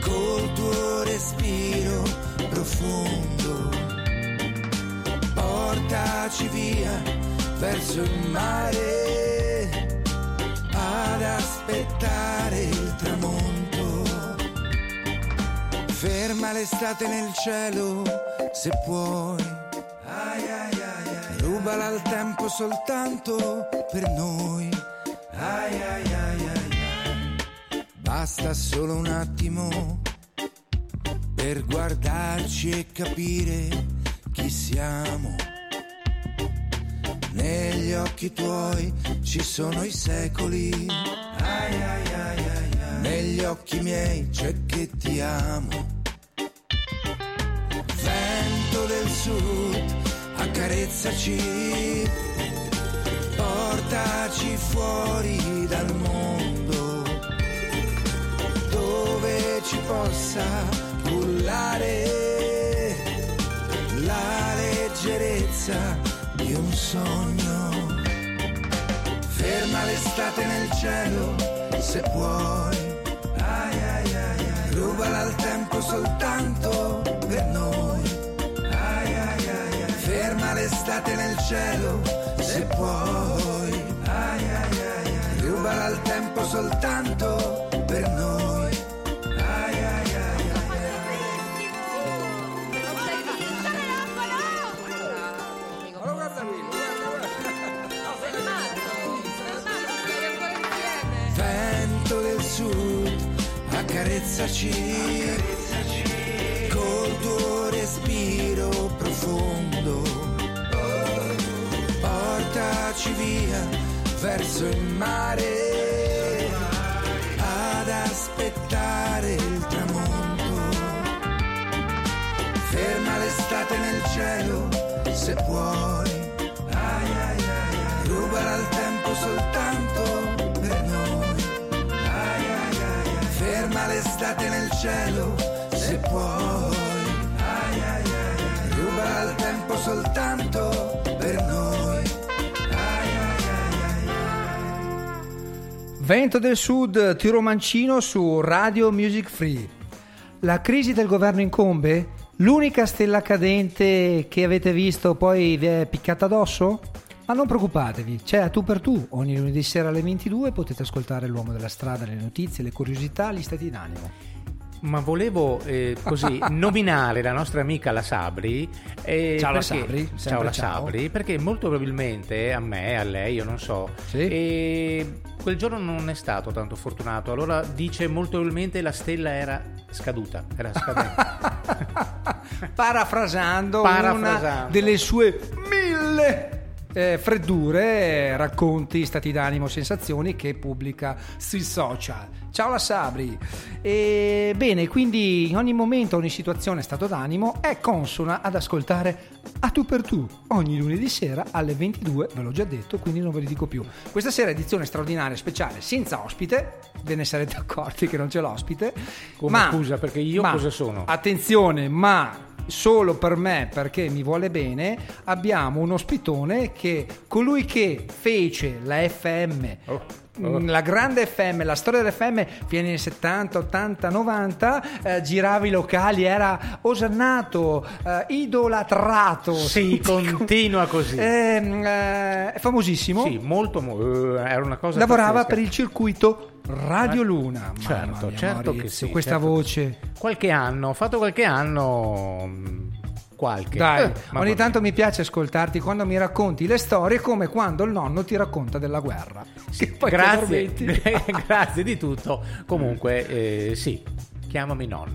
col tuo respiro profondo. Portaci via verso il mare ad aspettare il tramonto. Ferma l'estate nel cielo se puoi. Ai, ai, ai, ai, Rubala il tempo soltanto per noi. Ai, ai, ai, ai. Basta solo un attimo per guardarci e capire chi siamo. Negli occhi tuoi ci sono i secoli. Ai, ai, ai, ai. Negli occhi miei c'è che ti amo. Vento del sud, accarezzaci, portaci fuori dal mondo, dove ci possa cullare la leggerezza di un sogno. Ferma l'estate nel cielo, se puoi soltanto per noi. Ai, ai, ai, ai. Ferma l'estate nel cielo, se puoi. Ai, ai, ai, ai. Rubala il tempo soltanto per noi. Vento del sud, accarezzaci. accarezzaci respiro profondo. Portaci via verso il mare ad aspettare il tramonto. Ferma l'estate nel cielo se puoi. Ai. Rubala il tempo soltanto per noi. Ferma l'estate nel cielo se puoi. Soltanto per noi. Ai, ai, ai. Vento del Sud, tiro mancino su Radio Music Free. La crisi del governo incombe? L'unica stella cadente che avete visto poi vi è piccata addosso? Ma non preoccupatevi, c'è a tu per tu. Ogni lunedì sera alle 22 potete ascoltare l'uomo della strada, le notizie, le curiosità, gli stati d'animo. Ma volevo eh, così nominare la nostra amica la Sabri. eh, Ciao, la perché- Sabri, Ciao la ciao. Sabri, perché molto probabilmente a me, a lei, io non so, e quel giorno non è stato tanto fortunato. Allora dice molto probabilmente la stella era scaduta, era scadente. Parafrasando, Parafrasando. una delle sue mille eh, freddure, eh, racconti, stati d'animo, sensazioni che pubblica sui social. Ciao la Sabri. E, bene, quindi in ogni momento, ogni situazione, stato d'animo è consona ad ascoltare a tu per tu ogni lunedì sera alle 22, ve l'ho già detto, quindi non ve li dico più. Questa sera edizione straordinaria, speciale, senza ospite, ve ne sarete accorti che non c'è l'ospite. Come ma, scusa, perché io ma- cosa sono? Attenzione, ma solo per me, perché mi vuole bene, abbiamo un ospitone che colui che fece la FM. Oh, mm, La grande FM, la storia dell'FM viene nei 70, 80, 90, eh, girava i locali, era osannato, eh, idolatrato. Sì, continua così. Ehm, eh, è famosissimo. Sì, molto, mo- eh, era una cosa Lavorava pazzesca. per il circuito Radio Luna. Certo, mia, certo che Maurizio, sì. Questa certo. voce. Qualche anno, ho fatto qualche anno, mm, qualche. Dai, Eh, ogni tanto mi piace ascoltarti quando mi racconti le storie come quando il nonno ti racconta della guerra. Che ti Grazie, grazie di tutto. Comunque, eh, sì, chiamami nonno.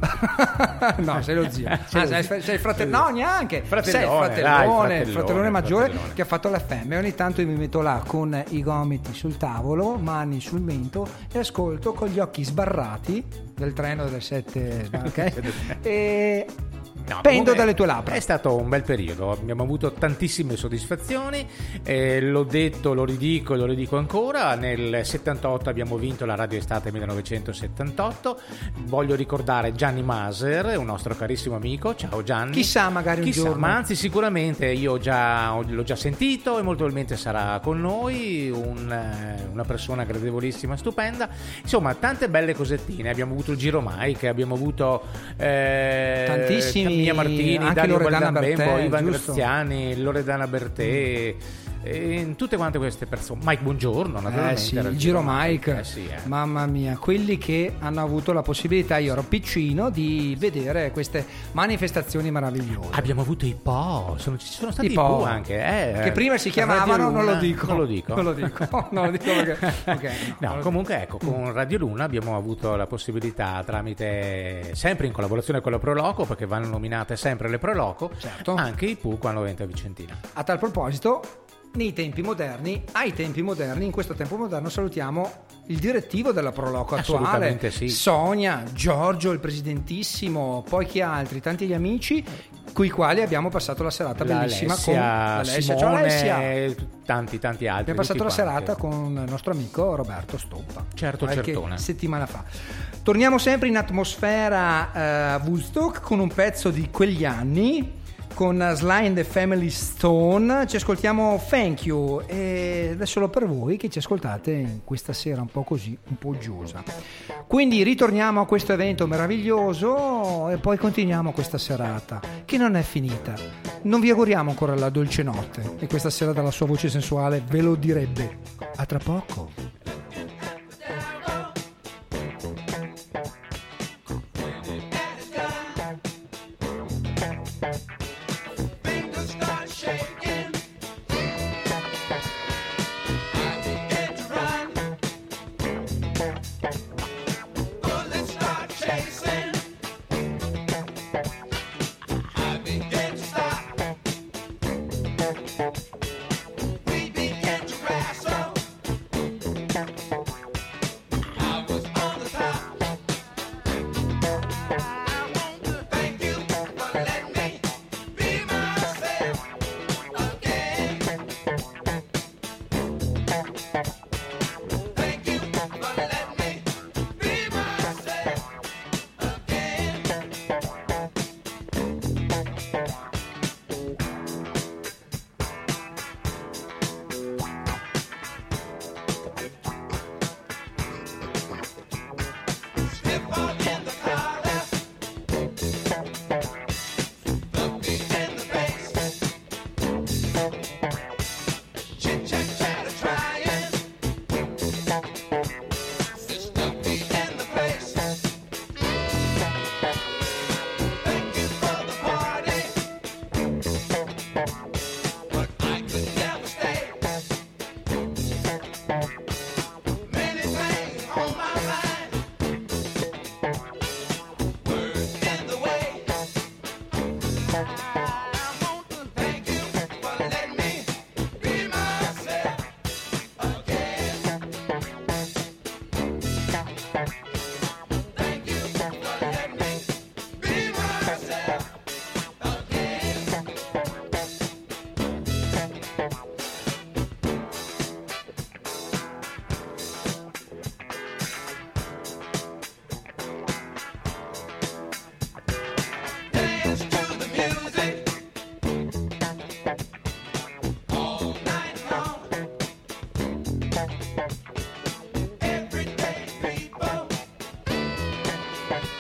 no, sei lo zio. Ah, Sei sei, il fratello. No, neanche. Fratellone, sei il fratellone, dai, fratellone, fratellone maggiore fratellone. che ha fatto l'FM. E ogni tanto io mi metto là con i gomiti sul tavolo, mani sul mento e ascolto con gli occhi sbarrati del treno delle 7 ok? e No, pendo dalle tue labbra. È stato un bel periodo, abbiamo avuto tantissime soddisfazioni, eh, l'ho detto, lo ridico e lo ridico ancora, nel 78 abbiamo vinto la Radio Estate 1978, voglio ricordare Gianni Maser, un nostro carissimo amico, ciao Gianni. Chissà, magari un Chissà, giorno. Ma anzi sicuramente io già, l'ho già sentito e molto probabilmente sarà con noi, un, eh, una persona gradevolissima, stupenda, insomma tante belle cosettine, abbiamo avuto il Giro Mike, abbiamo avuto... eh, Tantissimi, Mia Martini, Dario Loredana Bertè, Ivan giusto? Graziani, Loredana Bertè, e tutte quante queste persone. Mike Buongiorno, Eh naturalmente. sì, era il Giro Mike, Eh sì, eh. mamma mia, quelli che hanno avuto la possibilità, io ero piccino, di vedere queste manifestazioni meravigliose. Abbiamo avuto i Po, sono, ci sono stati I Po. Po anche. eh. Che prima si chiamavano, non lo dico. Non lo dico. Non lo dico, non lo dico perché... ok, no. No, comunque ecco, con Radio Luna abbiamo avuto la possibilità tramite, sempre in collaborazione con la Proloco, perché vanno nominate sempre le Proloco, Certo. anche i PU quando venta Vicentina. A tal proposito, nei tempi moderni, ai tempi moderni, in questo tempo moderno salutiamo il direttivo della Proloco attuale, sì. Sonia, Giorgio, il presidentissimo, poi chi altri, tanti gli amici con i quali abbiamo passato la serata La bellissima Alessia, con l'Alessia. Ciao Simone, Alessia! tanti tanti altri. Abbiamo passato la serata con il nostro amico Roberto Stoppa. Certo, certone. settimana fa. Torniamo sempre in atmosfera eh, Woodstock con un pezzo di quegli anni. Con Sly and the Family Stone ci ascoltiamo Thank You ed è solo per voi che ci ascoltate in questa sera un po' così, un po' uggiosa. Quindi ritorniamo a questo evento meraviglioso e poi continuiamo questa serata che non è finita. Non vi auguriamo ancora la dolce notte e questa sera dalla sua voce sensuale ve lo direbbe. A tra poco. Okay.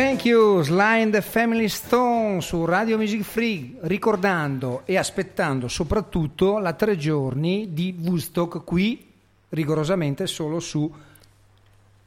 Thank you, Sly and the Family Stone su Radio Music Free, ricordando e aspettando soprattutto la tre giorni di Woodstock qui, rigorosamente solo su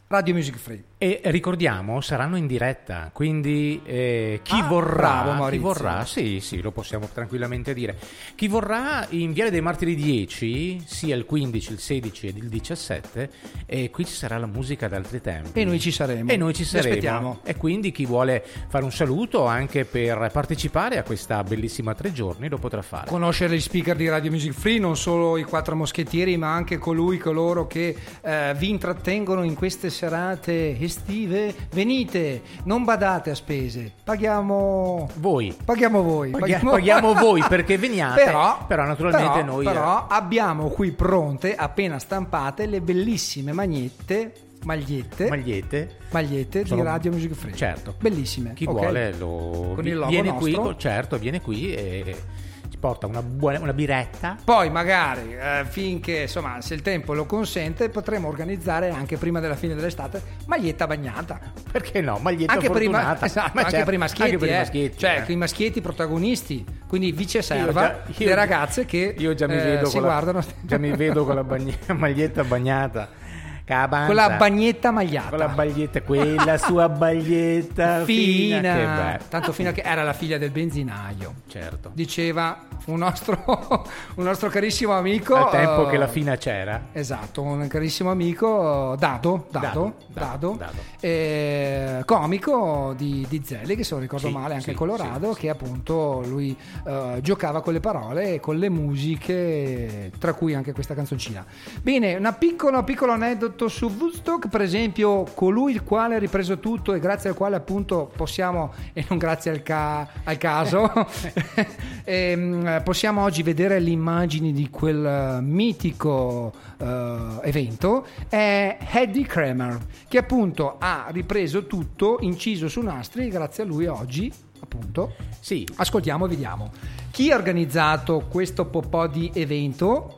Radio Music Free. E ricordiamo, saranno in diretta, quindi eh, chi Ah, vorrà, bravo, chi vorrà, sì, sì, lo possiamo tranquillamente dire. Chi vorrà in Viale dei Martiri 10, sia il 15, il 16 ed il 17, e qui ci sarà la musica d'altri tempi. E noi ci saremo. E noi ci saremo. E quindi chi vuole fare un saluto anche per partecipare a questa bellissima tre giorni lo potrà fare. Conoscere gli speaker di Radio Music Free, non solo i quattro moschettieri, ma anche colui, coloro che eh, vi intrattengono in queste serate estive. Venite, non badate a spese, paghiamo voi. Paghiamo voi. Paghi- paghiamo voi perché veniate, Però, però naturalmente però- noi- eh. però abbiamo qui pronte, appena stampate, le bellissime magliette, magliette, Magliette. magliette Sono- di Radio Music Free. Certo. Bellissime. Chi ok? vuole lo Con il logo viene qui, nostro. certo, viene qui e porta una, buona, una biretta. Poi magari eh, finché insomma se il tempo lo consente potremo organizzare anche prima della fine dell'estate maglietta bagnata. Perché no? Maglietta anche prima, fortunata. esatto, Ma anche certo, per i maschietti, anche per i eh. maschietti, cioè eh. i maschietti protagonisti, quindi vice serva le ragazze che io già mi eh, vedo si con la, guardano già mi vedo con la bagni- maglietta bagnata. Con la panza, con la bagnetta magliata. con la baglietta, quella sua baglietta fina, fina, tanto fina che era la figlia del benzinaio. Certo. Diceva un nostro, un nostro carissimo amico. Al tempo eh, che la fina c'era. Esatto, un carissimo amico Dado, Dado, Dado, Dado, Dado. eh, comico di, di Zelli, che se non ricordo Sì, male anche sì, Colorado, sì, che appunto lui eh, giocava con le parole e con le musiche, tra cui anche questa canzoncina. Bene, un piccolo, piccolo aneddoto su Woodstock, per esempio colui il quale ha ripreso tutto e grazie al quale appunto possiamo, e non grazie al, ca- al caso, ehm, possiamo oggi vedere le immagini di quel eh, mitico eh, evento, è Eddie Kramer, che appunto ha ripreso tutto, inciso su nastri, e grazie a lui oggi appunto ascoltiamo e vediamo. Chi ha organizzato questo po' di evento?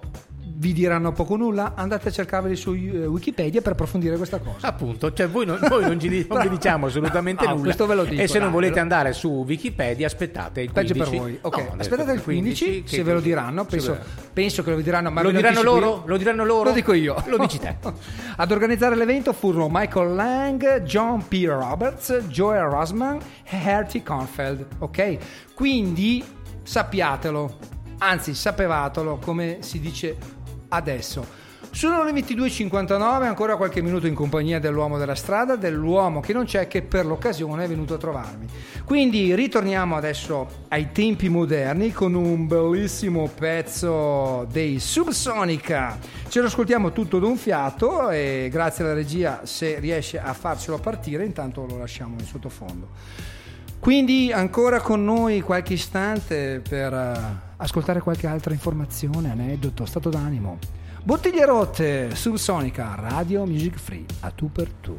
Vi diranno poco nulla, andate a cercarveli su eh, Wikipedia per approfondire questa cosa. Appunto, cioè voi non, voi non, di- non vi diciamo assolutamente No, nulla. questo ve lo dico, e se non volete andate su Wikipedia, aspettate il Peggio 15. per voi. Ok, No, aspettate il 15, che- se ve lo diranno, penso, penso che lo diranno, ma Lo diranno loro? Lo diranno loro? Lo dico io. Lo dici te. Ad organizzare l'evento furono Michael Lang, John P. Roberts, Joel Rosman e Hertie Confeld. Ok? Quindi sappiatelo, anzi sapevatelo come si dice adesso. Sono le 22.59, ancora qualche minuto in compagnia dell'uomo della strada, dell'uomo che non c'è, che per l'occasione è venuto a trovarmi. Quindi ritorniamo adesso ai tempi moderni con un bellissimo pezzo dei Subsonica. Ce lo ascoltiamo tutto d'un fiato e grazie alla regia se riesce a farcelo partire, intanto lo lasciamo in sottofondo. Quindi ancora con noi qualche istante per eh, ascoltare qualche altra informazione, aneddoto, stato d'animo. Bottiglie rotte, Subsonica, Radio Music Free, a tu per tu.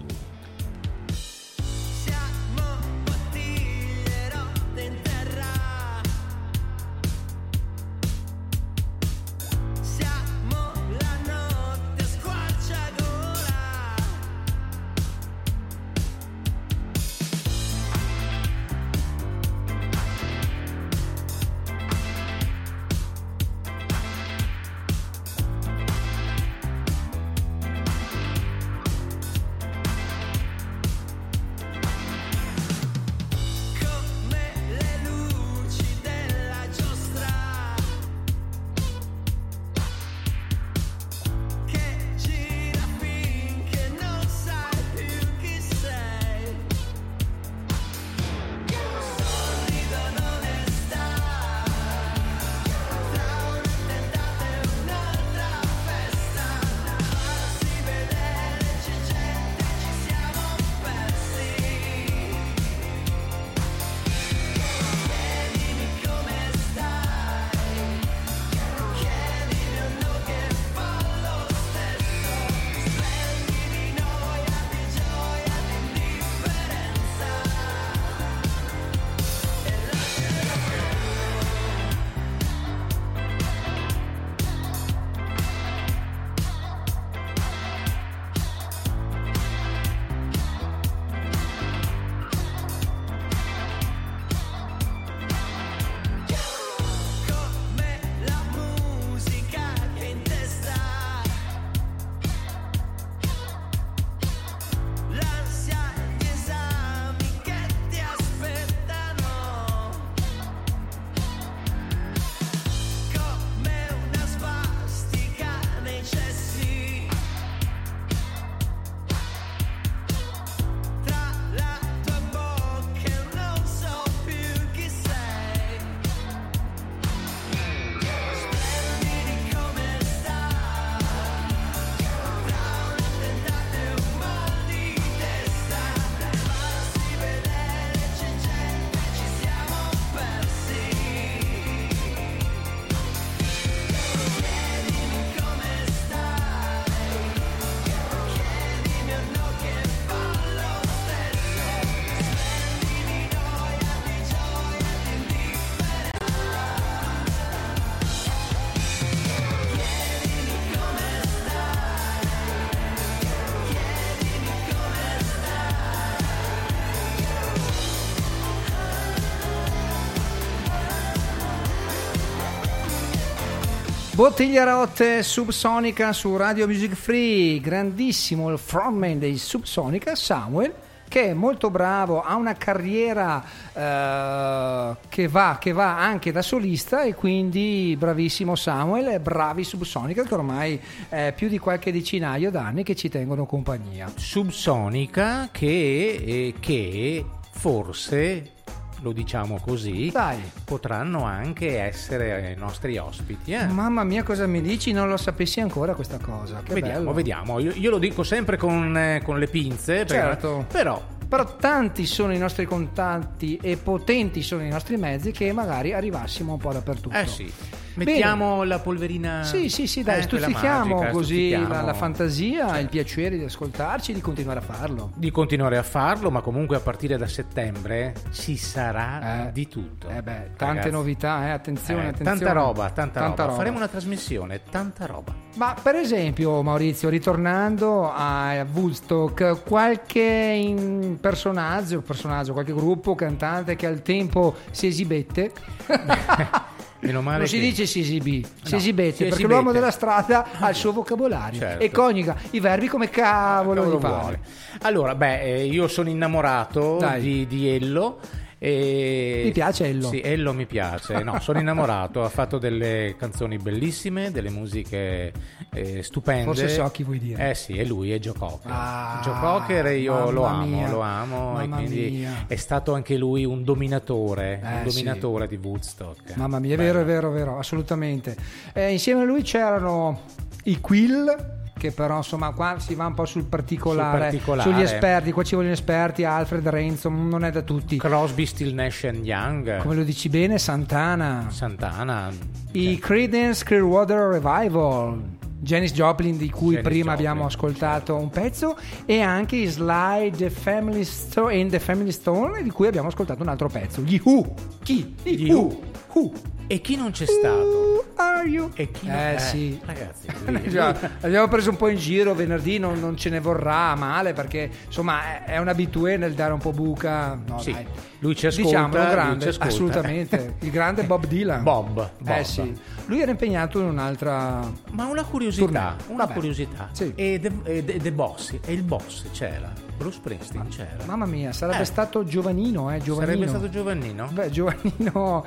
Bottiglie rotte Subsonica su Radio Music Free, grandissimo il frontman dei Subsonica, Samuel, che è molto bravo, ha una carriera eh, che, va, che va anche da solista e quindi bravissimo Samuel e bravi Subsonica che ormai è più di qualche decinaio d'anni che ci tengono compagnia. Subsonica che, eh, che forse lo diciamo così Dai. potranno anche essere i nostri ospiti eh? Mamma mia cosa mi dici? Non lo sapessi ancora questa cosa, che vediamo bello. vediamo io, io lo dico sempre con, eh, con le pinze perché- Certo. però Però tanti sono i nostri contatti e potenti sono i nostri mezzi che magari arrivassimo un po' dappertutto. eh sì Mettiamo la polverina. Sì, sì, sì, dai, eh, stuzzichiamo magica, così la, stuzzichiamo. la fantasia, il piacere di ascoltarci e di continuare a farlo. Di continuare a farlo, ma comunque a partire da settembre ci sarà Eh. di tutto. Eh beh, tante Ragazzi. novità, eh, attenzione, Eh, attenzione. Tanta roba, tanta, Tanta roba. roba. Faremo una trasmissione, tanta roba. Ma per esempio, Maurizio, ritornando a Woodstock, qualche personaggio, personaggio, qualche gruppo, cantante che al tempo si esibette. Meno male non si che- dice si esibì, si No, esibette, si perché esibette. l'uomo della strada ha il suo vocabolario Certo. e coniuga i verbi come cavolo, Cavolo vuole. Allora, beh, eh, io sono innamorato di, di Ello. E... Mi piace Ello? Sì, Ello mi piace. No, sono innamorato. ha fatto delle canzoni bellissime, delle musiche eh, stupende. Forse so chi vuoi dire. Eh sì, è lui, è Joe Cocker. Ah, Joe Cocker e io lo amo, mia. lo amo. e Mamma quindi mia. è stato anche lui un dominatore, Eh, un sì. dominatore di Woodstock. Mamma mia, è vero, è vero, è vero, assolutamente. Eh, insieme a lui c'erano i Quill, che però insomma qua si va un po' sul particolare, Sul particolare. sugli esperti, qua ci vogliono esperti, Alfred Renzo, non è da tutti. Crosby, Still Nash and Young, Come lo dici bene, Santana, Santana. i Creedence Clearwater Revival, Janis Joplin di cui Janis prima Joplin, abbiamo ascoltato un pezzo e anche i Sly The Family Stone and The Family Stone di cui abbiamo ascoltato un altro pezzo. Gli Who. Chi? Gli Gli Who. Who. E chi non c'è stato? Are you? E chi non- Eh, sì. Ragazzi, Eh, già, abbiamo preso un po' in giro venerdì, non, non ce ne vorrà male perché insomma è, è un abitué nel dare un po' buca. No, Sì, dai. lui ci ascolta, Diciamolo lui grande, ci ascolta. assolutamente. Il grande Bob Dylan. Bob, Bob. Eh sì. Lui era impegnato in un'altra. Ma una curiosità, Tournée. una Vabbè. curiosità. Sì. E The, e The- The Boss, e il boss c'era, Bruce Springsteen c'era. Mamma mia, sarebbe Eh. stato giovanino, eh, giovanino. Sarebbe stato Giovannino? Beh, giovanino.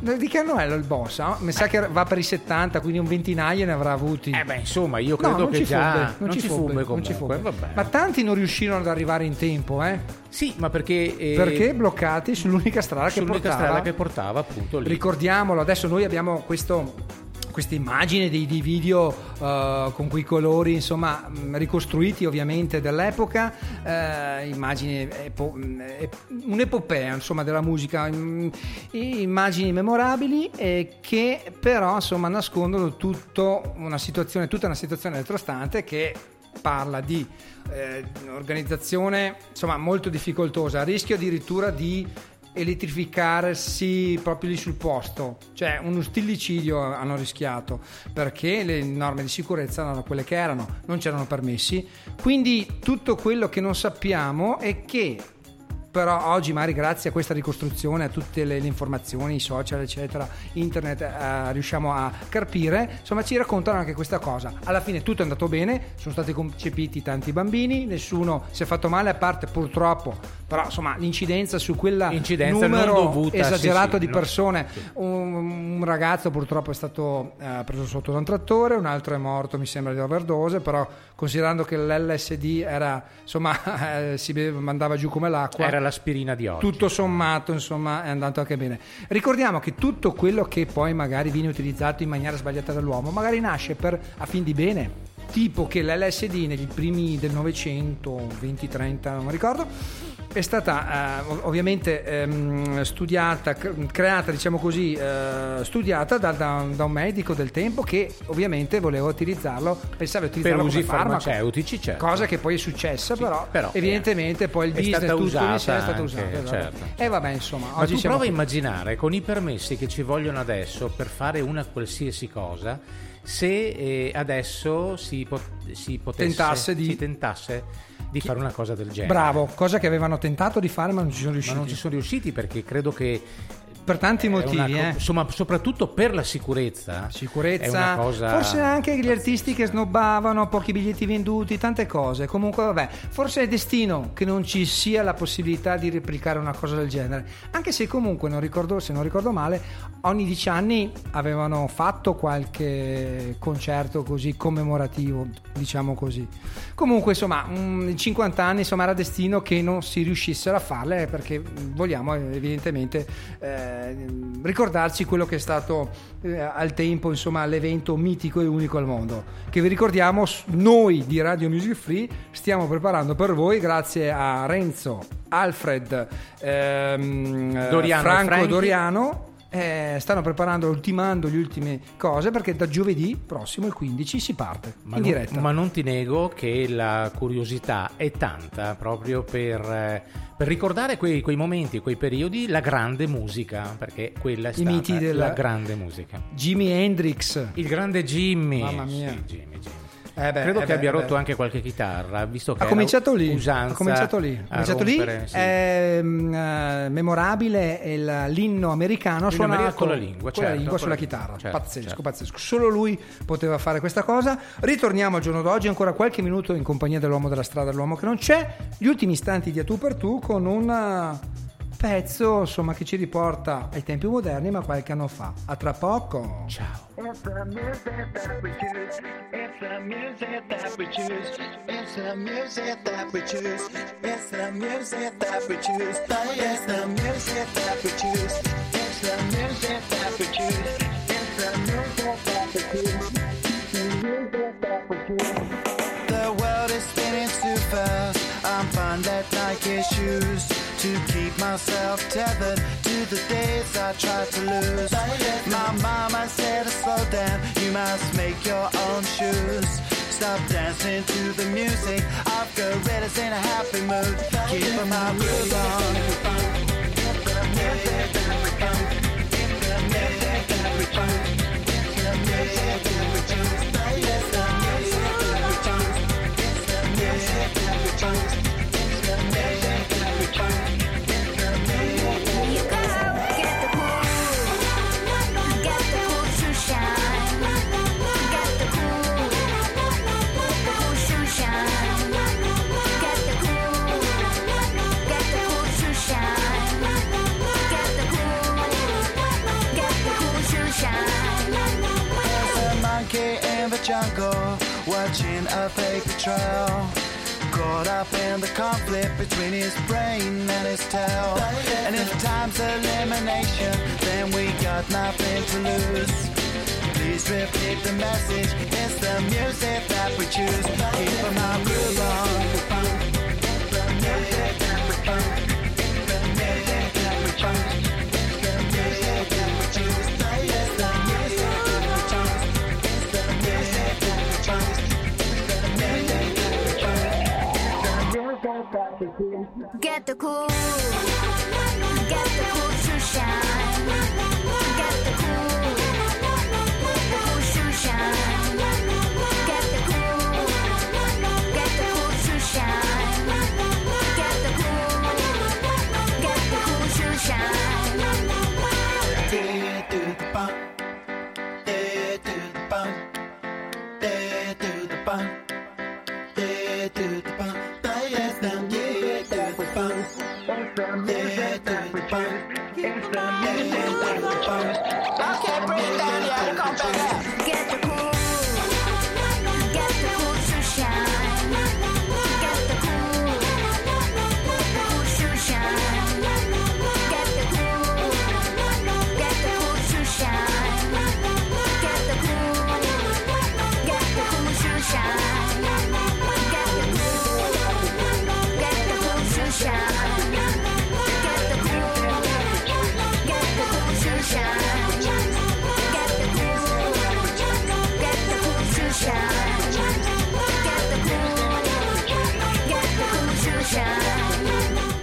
Di che anno è il boss? ah? Mi sa che va per i 70, quindi un ventinaio ne avrà avuti. Eh beh, insomma, io No, credo non che già fubbe, non, ci fubbe non ci. Vabbè. Ma tanti non riuscirono ad arrivare in tempo, eh? Sì, ma perché eh, Perché bloccati sull'unica strada che sull'unica portava. strada che portava appunto lì. Ricordiamolo, adesso noi abbiamo questo questa immagine dei, dei video eh, con quei colori insomma mh, ricostruiti ovviamente dell'epoca eh, immagini epo- ep- un'epopea insomma della musica mh, immagini memorabili eh, che però insomma nascondono tutto una situazione tutta una situazione retrostante che parla di eh, organizzazione insomma molto difficoltosa a rischio addirittura di elettrificarsi proprio lì sul posto. Cioè uno stillicidio hanno rischiato perché le norme di sicurezza erano quelle che erano non c'erano permessi. Quindi tutto quello che non sappiamo è che però oggi magari grazie a questa ricostruzione, a tutte le, le informazioni, i social eccetera, internet, eh, riusciamo a carpire, insomma ci raccontano anche questa cosa. Alla fine tutto è andato bene, sono stati concepiti tanti bambini, nessuno si è fatto male a parte purtroppo, però insomma l'incidenza su quel Incidenza numero dovuta, esagerato sì, sì, di persone, un, un ragazzo purtroppo è stato eh, preso sotto da un trattore, un altro è morto mi sembra di overdose, però considerando che l'LSD era insomma eh, si beve- mandava giù come l'acqua Era l'aspirina di oggi. tutto sommato insomma è andato anche bene ricordiamo che tutto quello che poi magari viene utilizzato in maniera sbagliata dall'uomo magari nasce per a fin di bene tipo che l'LSD negli primi del Novecento 20-30 non mi ricordo è stata eh, ov- ovviamente ehm, studiata cre- creata diciamo così eh, studiata da, da- da un medico del tempo che ovviamente voleva utilizzarlo pensava di per utilizzarlo usi come farmaco farmaceutici, certo. cosa che poi è successa però, però, evidentemente poi il business tutto usata è stato anche, usato esatto. certo. e vabbè insomma Ma oggi tu prova a immaginare con i permessi che ci vogliono adesso per fare una qualsiasi cosa, se eh, adesso si, pot- si potesse Tentasse di- si tentasse di fare una cosa del genere. bravo cosa che avevano tentato di fare ma non ci sono Ma riusciti non ci sono riusciti perché credo che per tanti è motivi una eh. insomma soprattutto per la sicurezza. È sicurezza una cosa forse anche gli artisti che snobbavano pochi biglietti venduti tante cose. Comunque vabbè forse è destino che non ci sia la possibilità di replicare una cosa del genere. Anche se comunque non ricordo, se non ricordo male ogni dieci anni avevano fatto qualche concerto così commemorativo diciamo così. Comunque insomma mm, in 50 anni insomma era destino che non si riuscissero a farle perché vogliamo evidentemente eh, ricordarci quello che è stato eh, al tempo insomma l'evento mitico e unico al mondo che vi ricordiamo noi di Radio Music Free stiamo preparando per voi grazie a Renzo Alfred ehm, Doriano Franco Franchi. Doriano eh, stanno preparando, ultimando le ultime cose perché da giovedì prossimo, il 15, si parte Ma in non, diretta. ma non ti nego che la curiosità è tanta proprio per, eh, per ricordare quei, quei momenti, quei periodi, la grande musica, perché quella è I stata miti della- la grande musica. Jimi Hendrix. Il grande Jimmy. Mamma mia. Sì, Jimmy, Jimmy. Eh beh, Credo eh che beh, abbia eh beh. rotto anche qualche chitarra, visto che Ha cominciato lì, ha cominciato lì, ha cominciato lì, rompere, sì. è mm, eh, memorabile il- l'inno americano L'inno suonato americano con la lingua, con la certo, lingua con sulla la lingua, chitarra, certo, pazzesco, certo. pazzesco, solo lui poteva fare questa cosa. Ritorniamo al giorno d'oggi, ancora qualche minuto in compagnia dell'uomo della strada, dell'uomo che non c'è, gli ultimi istanti di A tu per tu con un eh, pezzo insomma che ci riporta ai tempi moderni ma qualche anno fa. A tra poco. Ciao. It's the music that we choose. It's the music that we choose. It's the music that we choose. It's the music that we choose. It's the music that we choose. It's the music that we choose. It's the music that we choose. The music that we choose. The world is spinning too fast. I'm myself tethered to the days I tried to lose. My mama said to slow down, you must make your own shoes. Stop dancing to the music. I've got gorillas in a happy mood. Keep my groove on. Jungle watching a paper trail. Caught up in the conflict between his brain and his tail. And if time's elimination, then we got nothing to lose. Please repeat the message. It's the music that we choose. Keep my groove on. Get the cool. Get the cool to shine. Get the cool. The cool to shine. back up.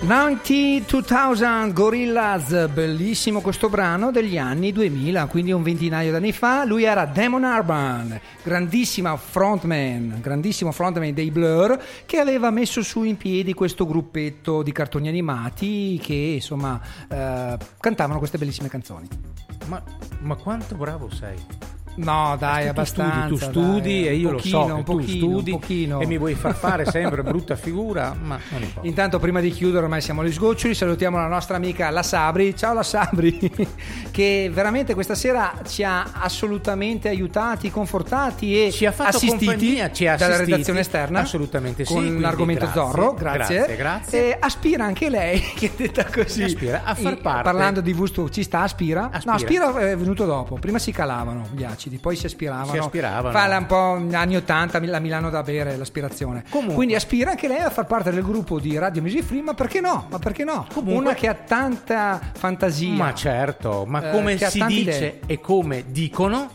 90 2000 Gorillaz, bellissimo questo brano degli anni 2000, quindi un ventinaio d'anni fa. Lui era Damon Arban, grandissima frontman, grandissimo frontman dei Blur, che aveva messo su in piedi questo gruppetto di cartoni animati che insomma eh, cantavano queste bellissime canzoni. Ma, ma quanto bravo sei! No, dai, Tu abbastanza. studi, tu studi dai, e io un lo so pochino, tu pochino, studi un pochino. e mi vuoi far fare sempre brutta figura, ma non importa. Intanto prima di chiudere ormai siamo agli sgoccioli, salutiamo la nostra amica La Sabri, ciao La Sabri, che veramente questa sera ci ha assolutamente aiutati, confortati e Ci ha fatto assistiti ci ha dalla assistiti, redazione esterna. assolutamente sì, Con l'argomento grazie, Zorro, grazie. grazie, grazie. E aspira anche lei, che detta così. Aspira a far E parte. Parlando di gusto, ci sta, aspira? Aspira. No, aspira è venuto dopo, prima si calavano gli acidi. Acidi, poi si aspiravano. Si aspiravano. Fa la- un po' anni 80 la Milano da bere l'aspirazione. Comunque. Quindi aspira anche lei a far parte del gruppo di Radio Music Free, ma perché no? Ma perché no? Comunque- Una che ha tanta fantasia. Ma certo, ma Eh, come ha si dice idee. e come dicono,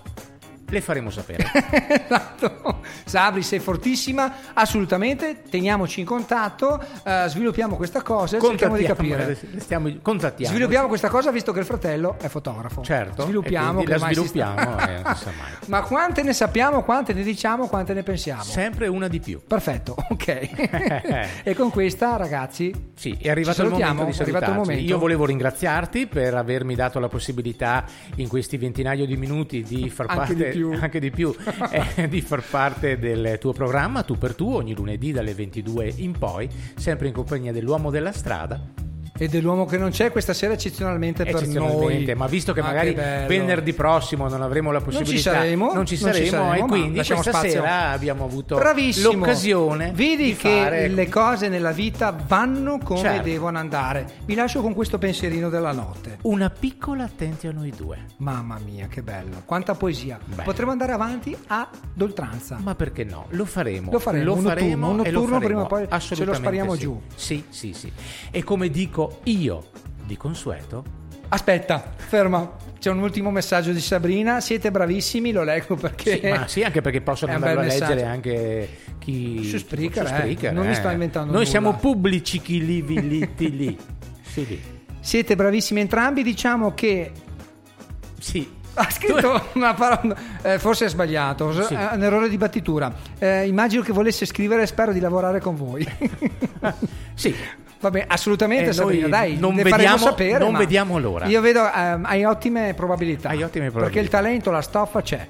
le faremo sapere. Esatto. Sabri, sei fortissima, assolutamente. Teniamoci in contatto, eh, sviluppiamo questa cosa e cerchiamo di capire. stiamo, contattiamo. Sviluppiamo questa cosa visto che il fratello è fotografo. Certo, Sviluppiamo la sviluppiamo, eh, non mai. Ma quante ne sappiamo, quante ne diciamo, quante ne pensiamo? Sempre una di più. Perfetto, ok. e con questa, ragazzi, Sì, è arrivato, il momento di È arrivato il momento? Io volevo ringraziarti per avermi dato la possibilità in questi ventinaio di minuti di far Anche parte di più. anche di più, eh, di far parte del tuo programma tu per tu ogni lunedì dalle 22 in poi, sempre in compagnia dell'uomo della strada. E dell'uomo che non c'è questa sera eccezionalmente, per Eccezionalmente, noi. ma visto che Ah, magari che venerdì prossimo non avremo la possibilità, saremo, non ci non ci saremo, saremo, e quindi questa spazio. sera abbiamo avuto Bravissimo. l'occasione Vedi di che fare le cose nella vita vanno come Certo. devono andare. Vi lascio con questo pensierino della notte. una piccola attenti a noi due. Mamma mia, che bello! Quanta poesia! Bello. Potremmo andare avanti a d'oltranza. Ma perché no? Lo faremo. Lo faremo, un notturno, un e lo notturno faremo. prima o poi ce lo spariamo sì. giù. Sì, sì, sì. E come dico io di consueto, Aspetta, ferma. C'è un ultimo messaggio di Sabrina. Siete bravissimi, lo leggo perché. sì, ma sì, anche perché possono andarlo a leggere anche chi Su Spreaker, su eh. Spreaker, Non mi eh. sto inventando Noi nulla. siamo pubblici chi li vi li ti li. Sì, lì. Siete bravissimi entrambi. Diciamo che Sì. Ha scritto una parola, eh, forse è sbagliato, Sì. è un errore di battitura. Eh, immagino che volesse scrivere, spero di lavorare con voi. Sì. Vabbè, assolutamente Eh, Sabrina, dai, non ne vediamo- sapere. non vediamo l'ora. Io vedo, ehm, hai ottime probabilità. Hai ottime Perché probabilità. il talento, la stoffa c'è.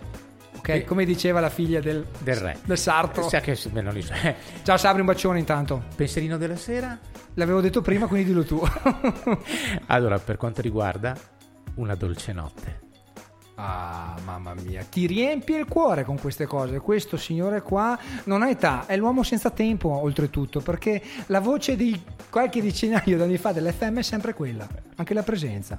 Ok, Sì. come diceva la figlia del, Del re. del sarto. Sa che beh, so. Ciao Sabri, un bacione intanto. Pensierino della sera? L'avevo detto prima, quindi dillo tu. Allora, per quanto riguarda una dolce notte. Ah, mamma mia, ti riempie il cuore con queste cose. Questo signore qua non ha età, è l'uomo senza tempo, oltretutto, perché la voce di qualche decinaio d'anni fa dell'FM è sempre quella, anche la presenza.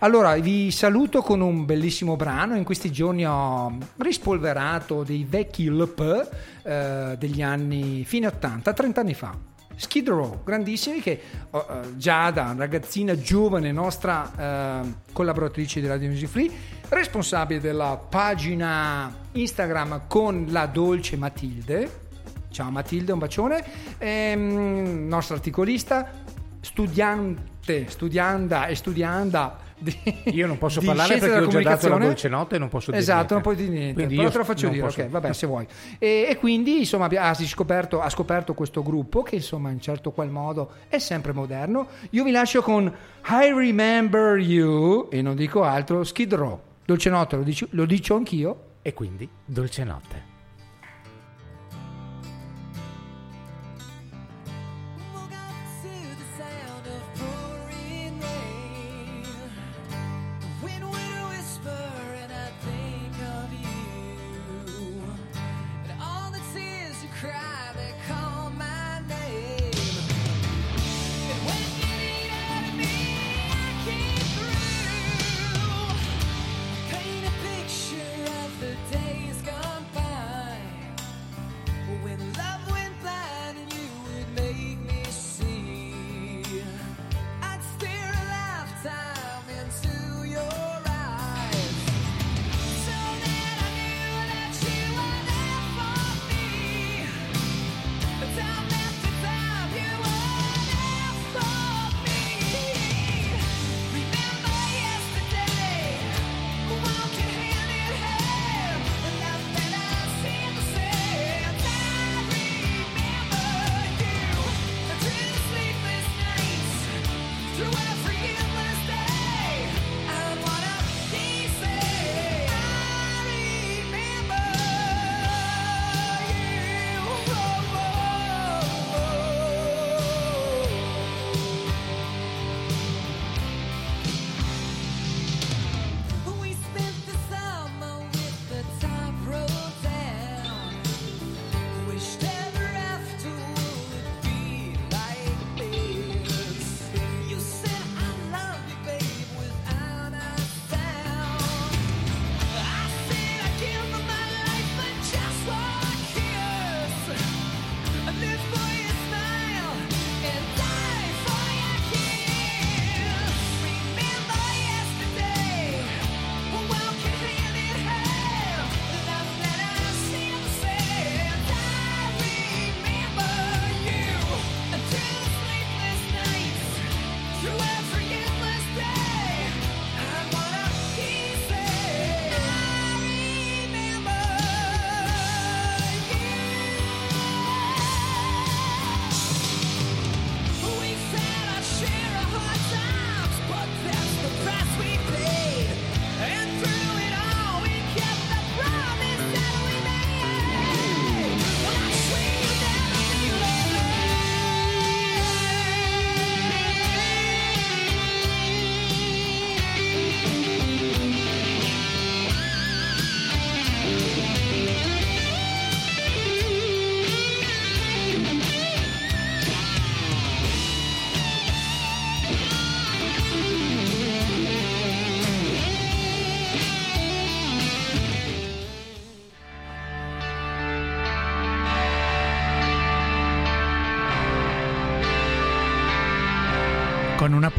Allora, vi saluto con un bellissimo brano. In questi giorni ho rispolverato dei vecchi LP eh, degli anni fine 80, 30 anni fa. Skid Row, grandissimi che oh, eh, Giada, ragazzina giovane, nostra eh, collaboratrice di Radio Music Free, responsabile della pagina Instagram con la dolce Matilde. Ciao Matilde, un bacione. Ehm, nostra articolista, studiante, studianda e studianda di, Io non posso parlare perché ho già dato la dolce notte e non posso dire Esatto, niente. non puoi dire niente, Quindi però te lo faccio dire, posso- ok, vabbè, se vuoi. E, e quindi, insomma, ha scoperto, ha scoperto questo gruppo che, insomma, in certo qual modo è sempre moderno. Io vi lascio con I Remember You, e non dico altro, Skid Row. Dolce notte, lo dico, lo dico anch'io. E quindi dolce notte.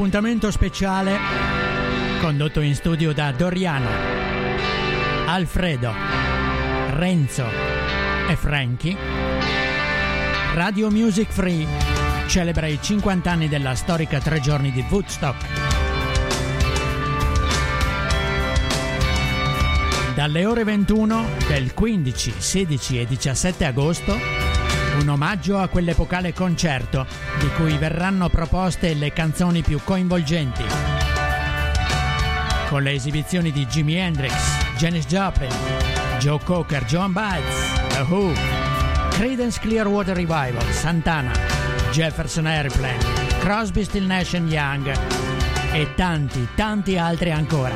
Appuntamento speciale condotto in studio da Doriano, Alfredo, Renzo e Frankie. Radio Music Free celebra i 50 anni della storica tre giorni di Woodstock. Dalle ore 21 del 15, 16 e 17 agosto, un omaggio a quell'epocale concerto di cui verranno proposte le canzoni più coinvolgenti. Con le esibizioni di Jimi Hendrix, Janis Joplin, Joe Cocker, John Baez, The Who, Creedence Clearwater Revival, Santana, Jefferson Airplane, Crosby, Still Nash Young e tanti, tanti altri ancora.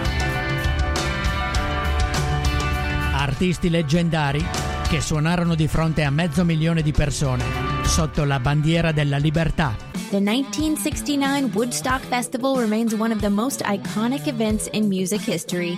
Artisti leggendari che suonarono di fronte a mezzo milione di persone sotto la bandiera della libertà. The 1969 Woodstock Festival remains one of the most iconic events in music history.